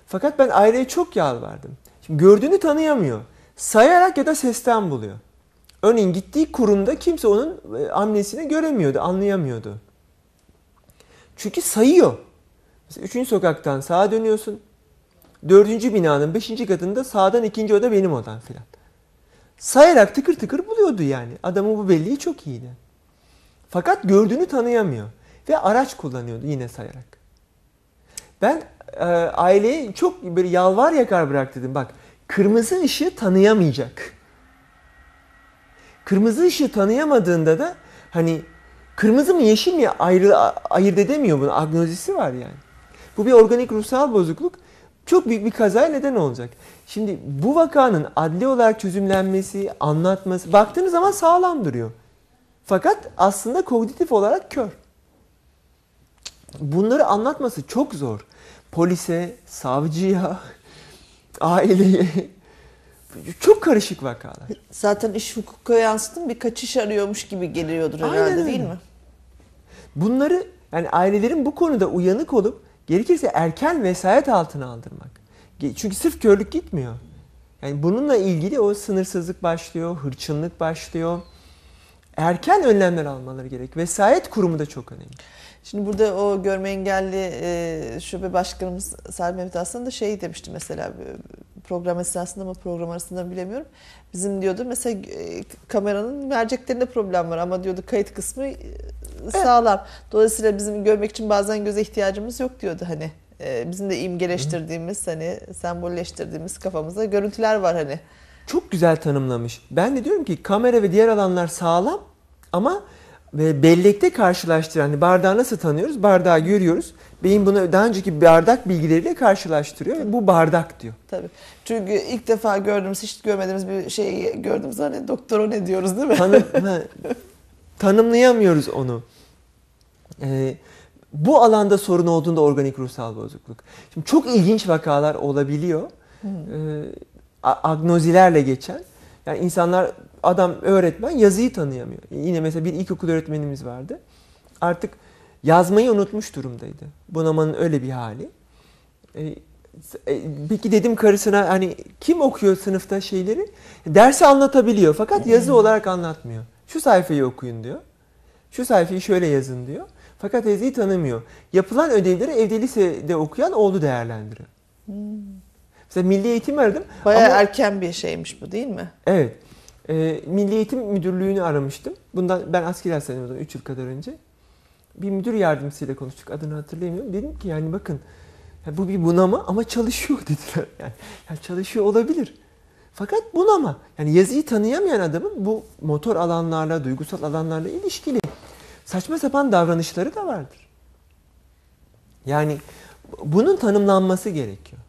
Fakat ben aileye çok yalvardım. Şimdi gördüğünü tanıyamıyor. Sayarak ya da sesten buluyor. Örneğin gittiği kurumda kimse onun e, amnesini göremiyordu, anlayamıyordu. Çünkü sayıyor. Mesela üçüncü sokaktan sağa dönüyorsun. Dördüncü binanın beşinci katında sağdan ikinci oda benim odam filan. Sayarak tıkır tıkır buluyordu yani. Adamın bu belleği çok iyiydi. Fakat gördüğünü tanıyamıyor. Ve araç kullanıyordu yine sayarak. Ben e, aileye çok böyle yalvar yakar bıraktım. Bak kırmızı ışığı tanıyamayacak. Kırmızı ışığı tanıyamadığında da hani kırmızı mı yeşil mi ayrı, ayırt edemiyor bunu. Agnozisi var yani. Bu bir organik ruhsal bozukluk. Çok büyük bir kazaya neden olacak. Şimdi bu vakanın adli olarak çözümlenmesi, anlatması baktığınız zaman sağlam duruyor. Fakat aslında kognitif olarak kör. Bunları anlatması çok zor. Polise, savcıya, aileye çok karışık vakalar. Zaten iş hukuka yansıtın bir kaçış arıyormuş gibi geliyordur Aynen herhalde öyle. değil mi? Bunları yani ailelerin bu konuda uyanık olup gerekirse erken vesayet altına aldırmak. Çünkü sırf körlük gitmiyor. Yani bununla ilgili o sınırsızlık başlıyor, hırçınlık başlıyor. Erken önlemler almaları gerek. Vesayet kurumu da çok önemli. Şimdi burada o görme engelli e, şube başkanımız Salim Mehmet Aslan da şey demişti mesela e, program esnasında mı program arasında mı bilemiyorum. Bizim diyordu mesela e, kameranın merceklerinde problem var ama diyordu kayıt kısmı e, sağlam. Dolayısıyla bizim görmek için bazen göze ihtiyacımız yok diyordu hani. E, bizim de imgeleştirdiğimiz hani sembolleştirdiğimiz kafamızda görüntüler var hani. Çok güzel tanımlamış. Ben de diyorum ki kamera ve diğer alanlar sağlam ama ve bellekte karşılaştıran hani bardağı nasıl tanıyoruz? Bardağı görüyoruz. Beyin bunu daha önceki bardak bilgileriyle karşılaştırıyor ve bu bardak diyor. Tabii. Çünkü ilk defa gördüğümüz, hiç görmediğimiz bir şeyi gördüğümüz hani doktora ne diyoruz değil mi? Tanım, ha, tanımlayamıyoruz onu. Ee, bu alanda sorun olduğunda organik ruhsal bozukluk. Şimdi çok ilginç vakalar olabiliyor. Ee, a- agnozilerle geçen. Yani insanlar, adam öğretmen yazıyı tanıyamıyor. Yine mesela bir ilkokul öğretmenimiz vardı. Artık yazmayı unutmuş durumdaydı. Bunamanın öyle bir hali. Ee, E, Peki dedim karısına hani kim okuyor sınıfta şeyleri? Dersi anlatabiliyor fakat yazı olarak anlatmıyor. Şu sayfayı okuyun diyor. Şu sayfayı şöyle yazın diyor. Fakat yazıyı tanımıyor. Yapılan ödevleri evde lisede okuyan oğlu değerlendiriyor. Mesela Milli Eğitim aradım. Ama- erken bir şeymiş bu değil mi? Evet. Ee, Milli Eğitim Müdürlüğü'nü aramıştım. Bundan ben asker hastaneydim 3 yıl kadar önce. Bir müdür yardımcısıyla konuştuk. Adını hatırlayamıyorum. Dedim ki yani bakın ya bu bir bunama ama çalışıyor dediler. Yani, yani çalışıyor olabilir. Fakat bunama. Yani yazıyı tanıyamayan adamın bu motor alanlarla, duygusal alanlarla ilişkili saçma sapan davranışları da vardır. Yani bunun tanımlanması gerekiyor.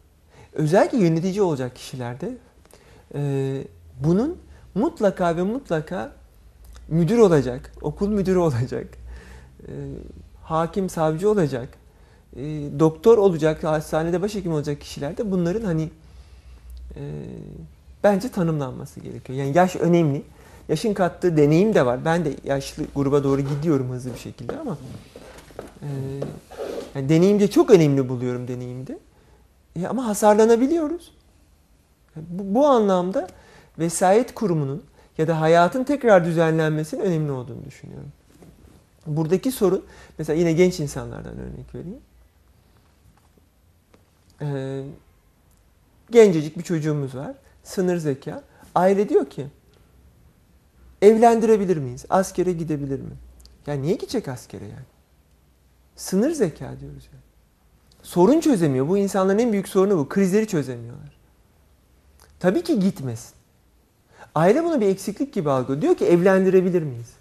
Özellikle yönetici olacak kişilerde e, bunun mutlaka ve mutlaka müdür olacak, okul müdürü olacak, e, hakim, savcı olacak, e, doktor olacak, hastanede başhekim olacak kişilerde bunların hani e, bence tanımlanması gerekiyor. Yani yaş önemli. Yaşın kattığı deneyim de var. Ben de yaşlı gruba doğru gidiyorum hızlı bir şekilde ama e, yani deneyimde çok önemli buluyorum deneyimde. E, ama hasarlanabiliyoruz. Bu, bu anlamda vesayet kurumunun ya da hayatın tekrar düzenlenmesinin önemli olduğunu düşünüyorum. Buradaki sorun, mesela yine genç insanlardan örnek vereyim. Ee, gencecik bir çocuğumuz var, sınır zeka. Aile diyor ki, evlendirebilir miyiz? Askere gidebilir mi? Ya niye gidecek askere yani? Sınır zeka diyoruz yani. Sorun çözemiyor. Bu insanların en büyük sorunu bu. Krizleri çözemiyorlar. Tabii ki gitmesin. Aile bunu bir eksiklik gibi algılıyor. Diyor ki evlendirebilir miyiz?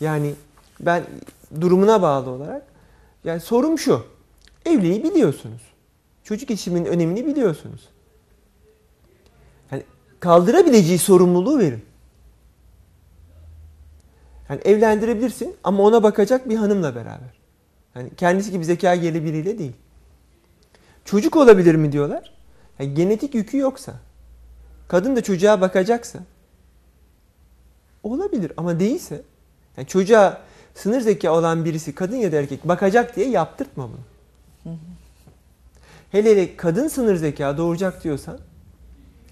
Yani ben durumuna bağlı olarak yani sorum şu. Evliliği biliyorsunuz. Çocuk yetişiminin önemini biliyorsunuz. Yani kaldırabileceği sorumluluğu verin. Yani evlendirebilirsin ama ona bakacak bir hanımla beraber. Yani kendisi gibi zeka gerili biriyle değil. Çocuk olabilir mi diyorlar. Yani genetik yükü yoksa, kadın da çocuğa bakacaksa olabilir ama değilse yani çocuğa sınır zeka olan birisi kadın ya da erkek bakacak diye yaptırtma bunu. Hele hele kadın sınır zeka doğuracak diyorsan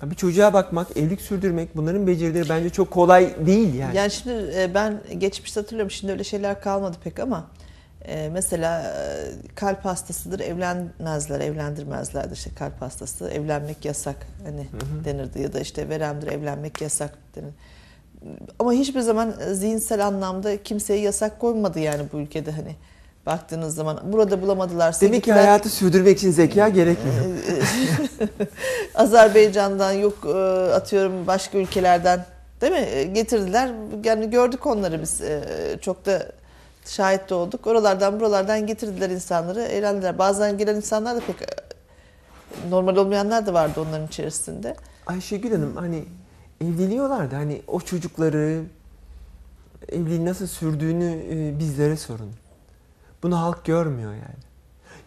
bir çocuğa bakmak, evlilik sürdürmek bunların becerileri bence çok kolay değil yani. Yani şimdi e, ben geçmişte hatırlıyorum şimdi öyle şeyler kalmadı pek ama e, mesela kalp hastasıdır evlenmezler, evlendirmezlerdi işte kalp hastası evlenmek yasak hani hı. denirdi. Ya da işte veremdir evlenmek yasak denir. Ama hiçbir zaman e, zihinsel anlamda kimseye yasak koymadı yani bu ülkede hani. Baktığınız zaman burada bulamadılarsa Demek ki gittiler- hayatı sürdürmek için zeka gerekmiyor. Azerbaycan'dan yok e, atıyorum başka ülkelerden değil mi? E, getirdiler. Yani gördük onları biz çok da şahit de olduk oralardan buralardan getirdiler insanları eğlendiler bazen gelen insanlar da pek e, normal olmayanlar da vardı onların içerisinde Ayşegül Hanım hani evleniyorlardı hani o çocukları evliliğin nasıl sürdüğünü e, bizlere sorun. Bunu halk görmüyor yani.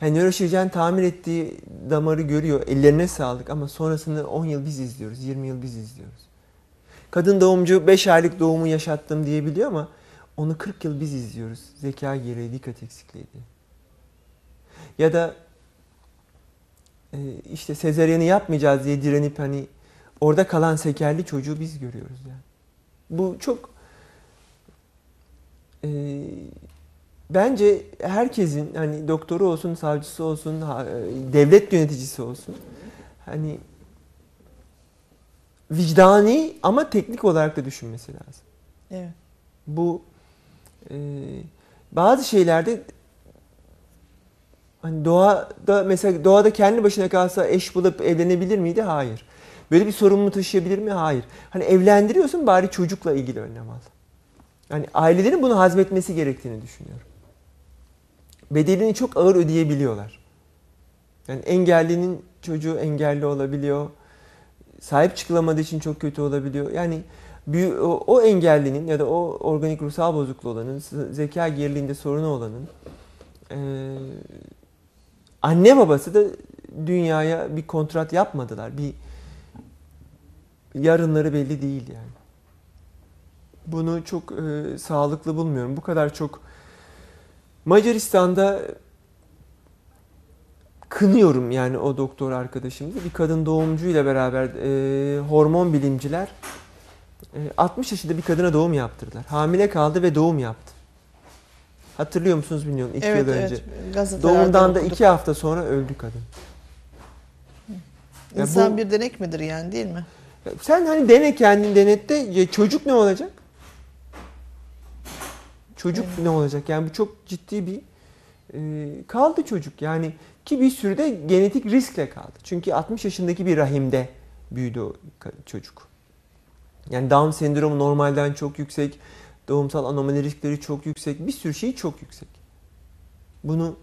Yani nöroşirurjen tamir ettiği damarı görüyor. Ellerine sağlık ama sonrasında 10 yıl biz izliyoruz, 20 yıl biz izliyoruz. Kadın doğumcu 5 aylık doğumu yaşattım diyebiliyor ama onu 40 yıl biz izliyoruz. Zeka gereği, dikkat eksikliği diye. Ya da e, işte sezaryeni yapmayacağız diye direnip hani orada kalan sekerli çocuğu biz görüyoruz yani. Bu çok e, bence herkesin hani doktoru olsun, savcısı olsun, e, devlet yöneticisi olsun hani vicdani ama teknik olarak da düşünmesi lazım. evet Bu e, bazı şeylerde hani doğada mesela doğada kendi başına kalsa eş bulup evlenebilir miydi? Hayır. Böyle bir sorumluluğu taşıyabilir mi? Hayır. Hani evlendiriyorsun bari çocukla ilgili önlem al. Yani ailelerin bunu hazmetmesi gerektiğini düşünüyorum. Bedelini çok ağır ödeyebiliyorlar. Yani engellinin çocuğu engelli olabiliyor. Sahip çıkılamadığı için çok kötü olabiliyor. Yani o, engellinin ya da o organik ruhsal bozukluğu olanın, zeka geriliğinde sorunu olanın anne babası da dünyaya bir kontrat yapmadılar. Bir yarınları belli değil yani. Bunu çok sağlıklı bulmuyorum. Bu kadar çok Macaristan'da kınıyorum yani o doktor arkadaşımızı. Bir kadın doğumcuyla beraber e, hormon bilimciler 60 yaşında bir kadına doğum yaptırdılar. Hamile kaldı ve doğum yaptı. Hatırlıyor musunuz bilmiyorum 2 evet yıl önce. evet gazetelerde Doğumdan da okuduk. 2 hafta sonra öldü kadın. Ya İnsan bu- bir denek midir yani değil mi? Sen hani dene kendin denette ya çocuk ne olacak? Çocuk ne olacak? Yani bu çok ciddi bir e, kaldı çocuk. Yani ki bir sürü de genetik riskle kaldı. Çünkü 60 yaşındaki bir rahimde büyüdü o çocuk. Yani Down sendromu normalden çok yüksek. Doğumsal anomali riskleri çok yüksek. Bir sürü şey çok yüksek. Bunu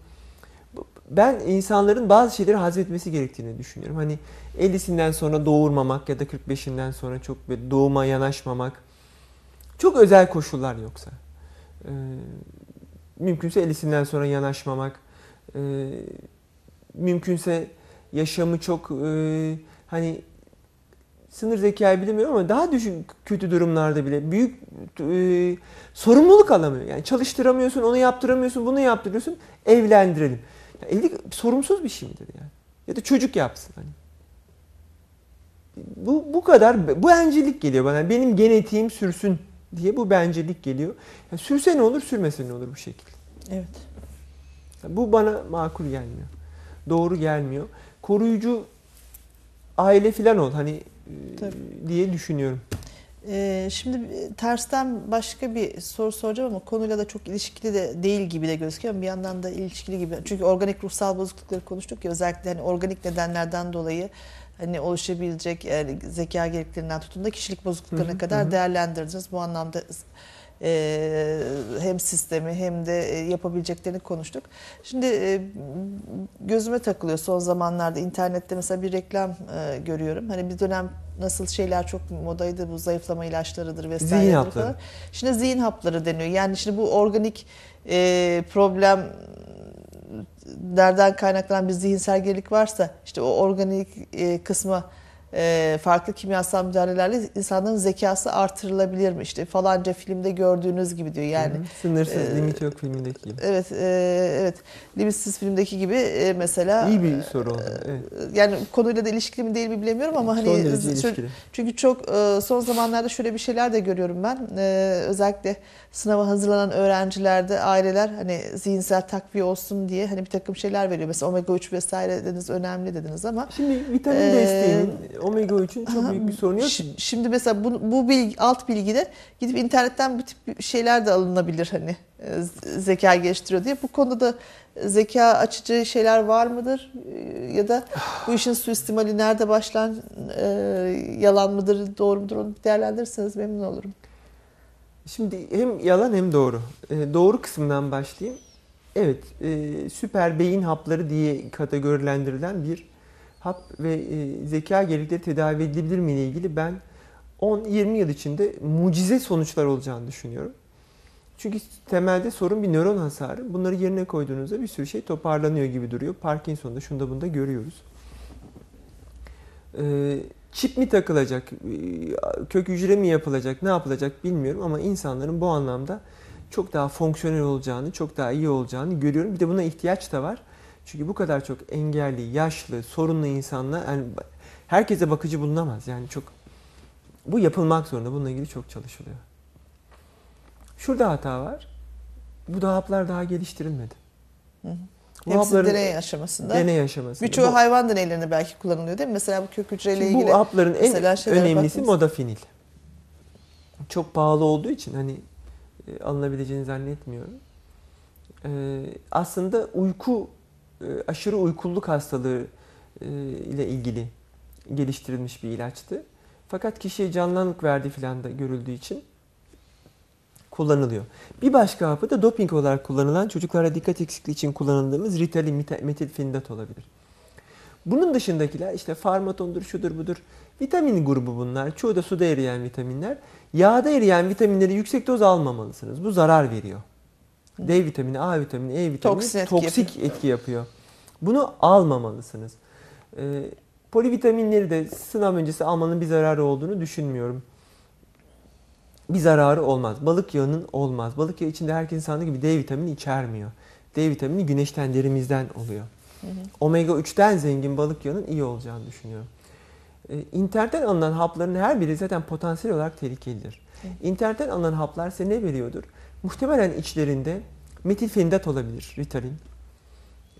ben insanların bazı şeyleri hazmetmesi gerektiğini düşünüyorum. Hani 50'sinden sonra doğurmamak ya da 45'inden sonra çok doğuma yanaşmamak. Çok özel koşullar yoksa. Ee, mümkünse 50'sinden sonra yanaşmamak. Ee, mümkünse yaşamı çok e, hani sınır zekayı bilemiyorum ama daha düşük kötü durumlarda bile büyük e, sorumluluk alamıyor. Yani çalıştıramıyorsun, onu yaptıramıyorsun, bunu yaptırıyorsun. Evlendirelim. Ya evlilik sorumsuz bir şey midir yani? Ya da çocuk yapsın hani. Bu bu kadar bu bencillik geliyor bana. Benim genetiğim sürsün diye bu bencillik geliyor. Ya sürse ne olur, sürmese ne olur bu şekilde. Evet. Bu bana makul gelmiyor. Doğru gelmiyor. Koruyucu aile filan ol hani Tabii. diye düşünüyorum. Ee, şimdi tersten başka bir soru soracağım ama konuyla da çok ilişkili de değil gibi de gözüküyor ama bir yandan da ilişkili gibi. Çünkü organik ruhsal bozuklukları konuştuk ya özellikle hani organik nedenlerden dolayı hani oluşabilecek yani zeka gereklerinden tutun da kişilik bozukluklarına Hı hı, kadar hı. değerlendirdiniz. Bu anlamda e, hem sistemi hem de e, yapabileceklerini konuştuk. Şimdi e, gözüme takılıyor son zamanlarda internette mesela bir reklam e, görüyorum. Hani bir dönem nasıl şeyler çok modaydı bu zayıflama ilaçlarıdır vesaire. Zihin hapları. falan. Şimdi zihin hapları deniyor. Yani şimdi bu organik e, problem nereden kaynaklanan bir zihinsel gerilik varsa işte o organik e, kısmı e, farklı kimyasal müdahalelerle insanların zekası artırılabilir mi? İşte falanca filmde gördüğünüz gibi diyor. Yani Hı sınırsız e, limit yok filmindeki gibi. evet e, evet Limitsiz filmdeki gibi e, mesela İyi bir soru oldu. Evet. yani konuyla da ilişkili mi değil mi bilemiyorum ama hani ilişkili. çünkü çok e, son zamanlarda şöyle bir şeyler de görüyorum ben. E, özellikle sınava hazırlanan öğrencilerde aileler hani zihinsel takviye olsun diye hani bir takım şeyler veriyor. Mesela omega 3 vesaire dediniz önemli dediniz ama Şimdi vitamin Ee, desteğinin omega 3'ün çok Aha, büyük bir sorunu yok. şi- Şimdi mesela bu, bu bilgi, alt bilgide gidip internetten bu tip şeyler de alınabilir hani e, zeka geliştiriyor diye. Bu konuda da zeka açıcı şeyler var mıdır? E, Ya da bu işin suistimali nerede başlar? E, yalan mıdır, doğru mudur onu değerlendirirseniz memnun olurum. Şimdi hem yalan hem doğru. Ee, doğru kısımdan başlayayım. Evet, e, süper beyin hapları diye kategorilendirilen bir hap ve e, zeka gerilikleri tedavi edilebilir mi ile ilgili ben 10-20 yıl içinde mucize sonuçlar olacağını düşünüyorum. Çünkü temelde sorun bir nöron hasarı. Bunları yerine koyduğunuzda bir sürü şey toparlanıyor gibi duruyor. Parkinson'da şunda bunda görüyoruz. Ee, çip mi takılacak, e, kök hücre mi yapılacak, ne yapılacak bilmiyorum ama insanların bu anlamda çok daha fonksiyonel olacağını, çok daha iyi olacağını görüyorum. Bir de buna ihtiyaç da var. Çünkü bu kadar çok engelli, yaşlı, sorunlu insanla yani herkese bakıcı bulunamaz. Yani çok bu yapılmak zorunda. Bununla ilgili çok çalışılıyor. Şurada hata var. Bu da haplar daha geliştirilmedi. Hı hı. Hepsi hapların deney aşamasında. deney aşamasında. Birçoğu Bu- hayvan deneylerinde belki kullanılıyor değil mi? Mesela bu kök hücreyle ilgili. bu hapların en önemlisi modafinil. Çok pahalı olduğu için hani e, alınabileceğini zannetmiyorum. E, aslında uyku e, aşırı uykuluk hastalığı e, ile ilgili geliştirilmiş bir ilaçtı. Fakat kişiye canlılık verdiği filan da görüldüğü için kullanılıyor. Bir başka hapı da doping olarak kullanılan çocuklara dikkat eksikliği için kullanıldığımız Ritalin metilfenidat olabilir. Bunun dışındakiler işte farmatondur, şudur budur. Vitamin grubu bunlar. Çoğu da suda eriyen vitaminler. Yağda eriyen vitaminleri yüksek doz almamalısınız. Bu zarar veriyor. D vitamini, A vitamini, E vitamini Toksin etki toksik etki yapıyor. Bunu almamalısınız. Ee, polivitaminleri de sınav öncesi almanın bir zararı olduğunu düşünmüyorum. Bir zararı olmaz. Balık yağının olmaz. Balık yağı içinde herkesin sandığı gibi D vitamini içermiyor. D vitamini güneşten, derimizden oluyor. Omega 3'ten zengin balık yağının iyi olacağını düşünüyorum. Ee, İnternetten alınan hapların her biri zaten potansiyel olarak tehlikelidir. İnternetten alınan haplar size ne veriyordur? Muhtemelen içlerinde metilfenidat olabilir, Ritalin.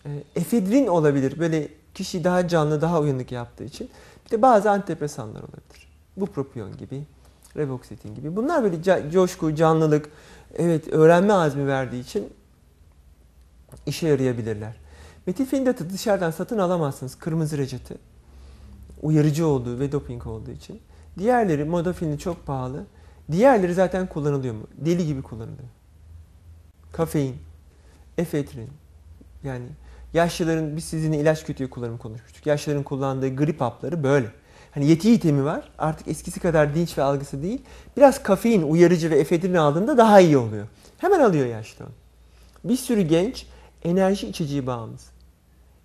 Ee, Efedrin olabilir, böyle kişi daha canlı, daha uyanık yaptığı için. Bir de bazı antidepresanlar olabilir. Bupropion gibi, Reboxetin gibi. Bunlar böyle coşku, canlılık, evet öğrenme azmi verdiği için işe yarayabilirler. Metilfenidatı dışarıdan satın alamazsınız. Kırmızı reçete. Uyarıcı olduğu ve doping olduğu için. Diğerleri modafilini çok pahalı. Diğerleri zaten kullanılıyor mu? Deli gibi kullanılıyor. Kafein, efedrin. Yani yaşlıların biz sizinle ilaç kötüye kullanımı konuşmuştuk. Yaşlıların kullandığı grip hapları böyle. Hani yeti itemi var. Artık eskisi kadar dinç ve algısı değil. Biraz kafein, uyarıcı ve efedrin aldığında daha iyi oluyor. Hemen alıyor yaşlı. Bir sürü genç enerji içeceği bağımlısı.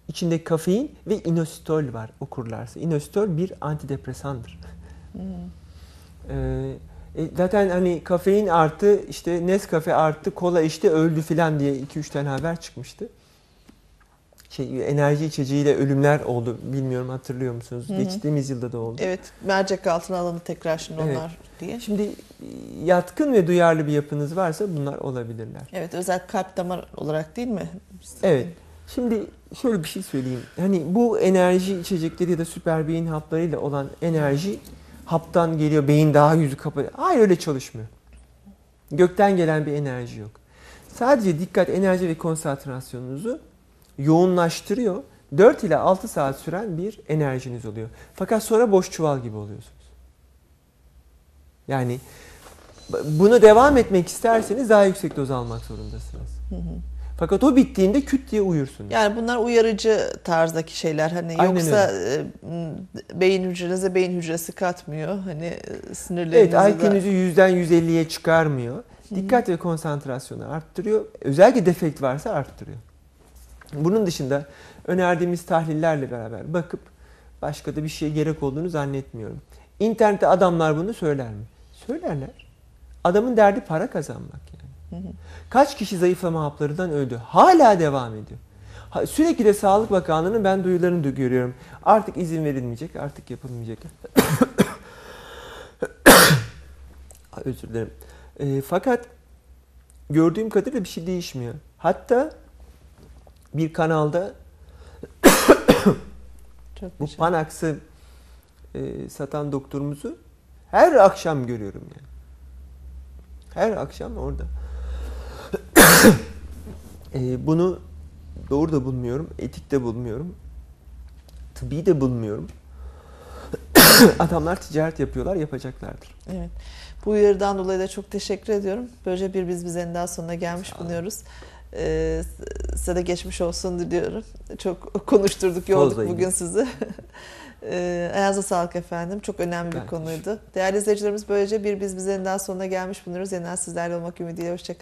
İçinde kafein ve inositol var okurlarsa. İnositol bir antidepresandır. Ee, e, zaten hani kafein artı işte Nescafe artı kola işte öldü filan diye 2-3 tane haber çıkmıştı. Şey enerji içeceğiyle ölümler oldu. Bilmiyorum hatırlıyor musunuz? Hı hı. Geçtiğimiz yılda da oldu. Evet, mercek altına alındı tekrar şimdi Evet. onlar diye. Şimdi yatkın ve duyarlı bir yapınız varsa bunlar olabilirler. Evet, özel kalp damar olarak değil mi? Evet. Şimdi şöyle bir şey söyleyeyim. Hani bu enerji içecekleri ya da süper beyin haplarıyla olan enerji haptan geliyor. Beyin daha yüzü kapalı. Hayır öyle çalışmıyor. Gökten gelen bir enerji yok. Sadece dikkat, enerji ve konsantrasyonunuzu yoğunlaştırıyor. 4 ile 6 saat süren bir enerjiniz oluyor. Fakat sonra boş çuval gibi oluyorsunuz. Yani bunu devam etmek isterseniz daha yüksek doz almak zorundasınız. Hı hı. Fakat o bittiğinde küt diye uyursunuz. Yani bunlar uyarıcı tarzdaki şeyler. Hani Aynen yoksa e, m, beyin hücrenize beyin hücresi katmıyor. Hani e, evet, sinirlerinizi de... IQ'nuzu 100'den 150'ye çıkarmıyor. Dikkat ve konsantrasyonu arttırıyor. Özellikle defekt varsa arttırıyor. Bunun dışında önerdiğimiz tahlillerle beraber bakıp başka da bir şeye gerek olduğunu zannetmiyorum. İnternette adamlar bunu söyler mi? Söylerler. Adamın derdi para kazanmak yani. Hı hı. Kaç kişi zayıflama haplarından öldü? Hala devam ediyor. Sürekli de Sağlık Bakanlığı'nın ben duyularını da görüyorum. Artık izin verilmeyecek, artık yapılmayacak. Ay, Özür dilerim. E, fakat gördüğüm kadarıyla bir şey değişmiyor. Hatta bir kanalda Çok bu. Panax'ı e, satan doktorumuzu her akşam görüyorum yani. Her akşam orada. E, bunu doğru da bulmuyorum, etik de bulmuyorum, tıbbi de bulmuyorum. Adamlar ticaret yapıyorlar, yapacaklardır. Evet. Bu uyarıdan dolayı da çok teşekkür ediyorum. Böylece bir biz bizenin daha sonuna gelmiş bulunuyoruz. Ee, size de geçmiş olsun diliyorum. Çok konuşturduk, yorduk Bozlayın. bugün sizi. Ee, ayağınıza sağlık efendim. Çok önemli Ben bir konuydu. Değerli izleyicilerimiz böylece bir biz bizenin daha sonuna gelmiş bulunuyoruz. Yeniden sizlerle olmak ümidiyle. Hoşçakalın.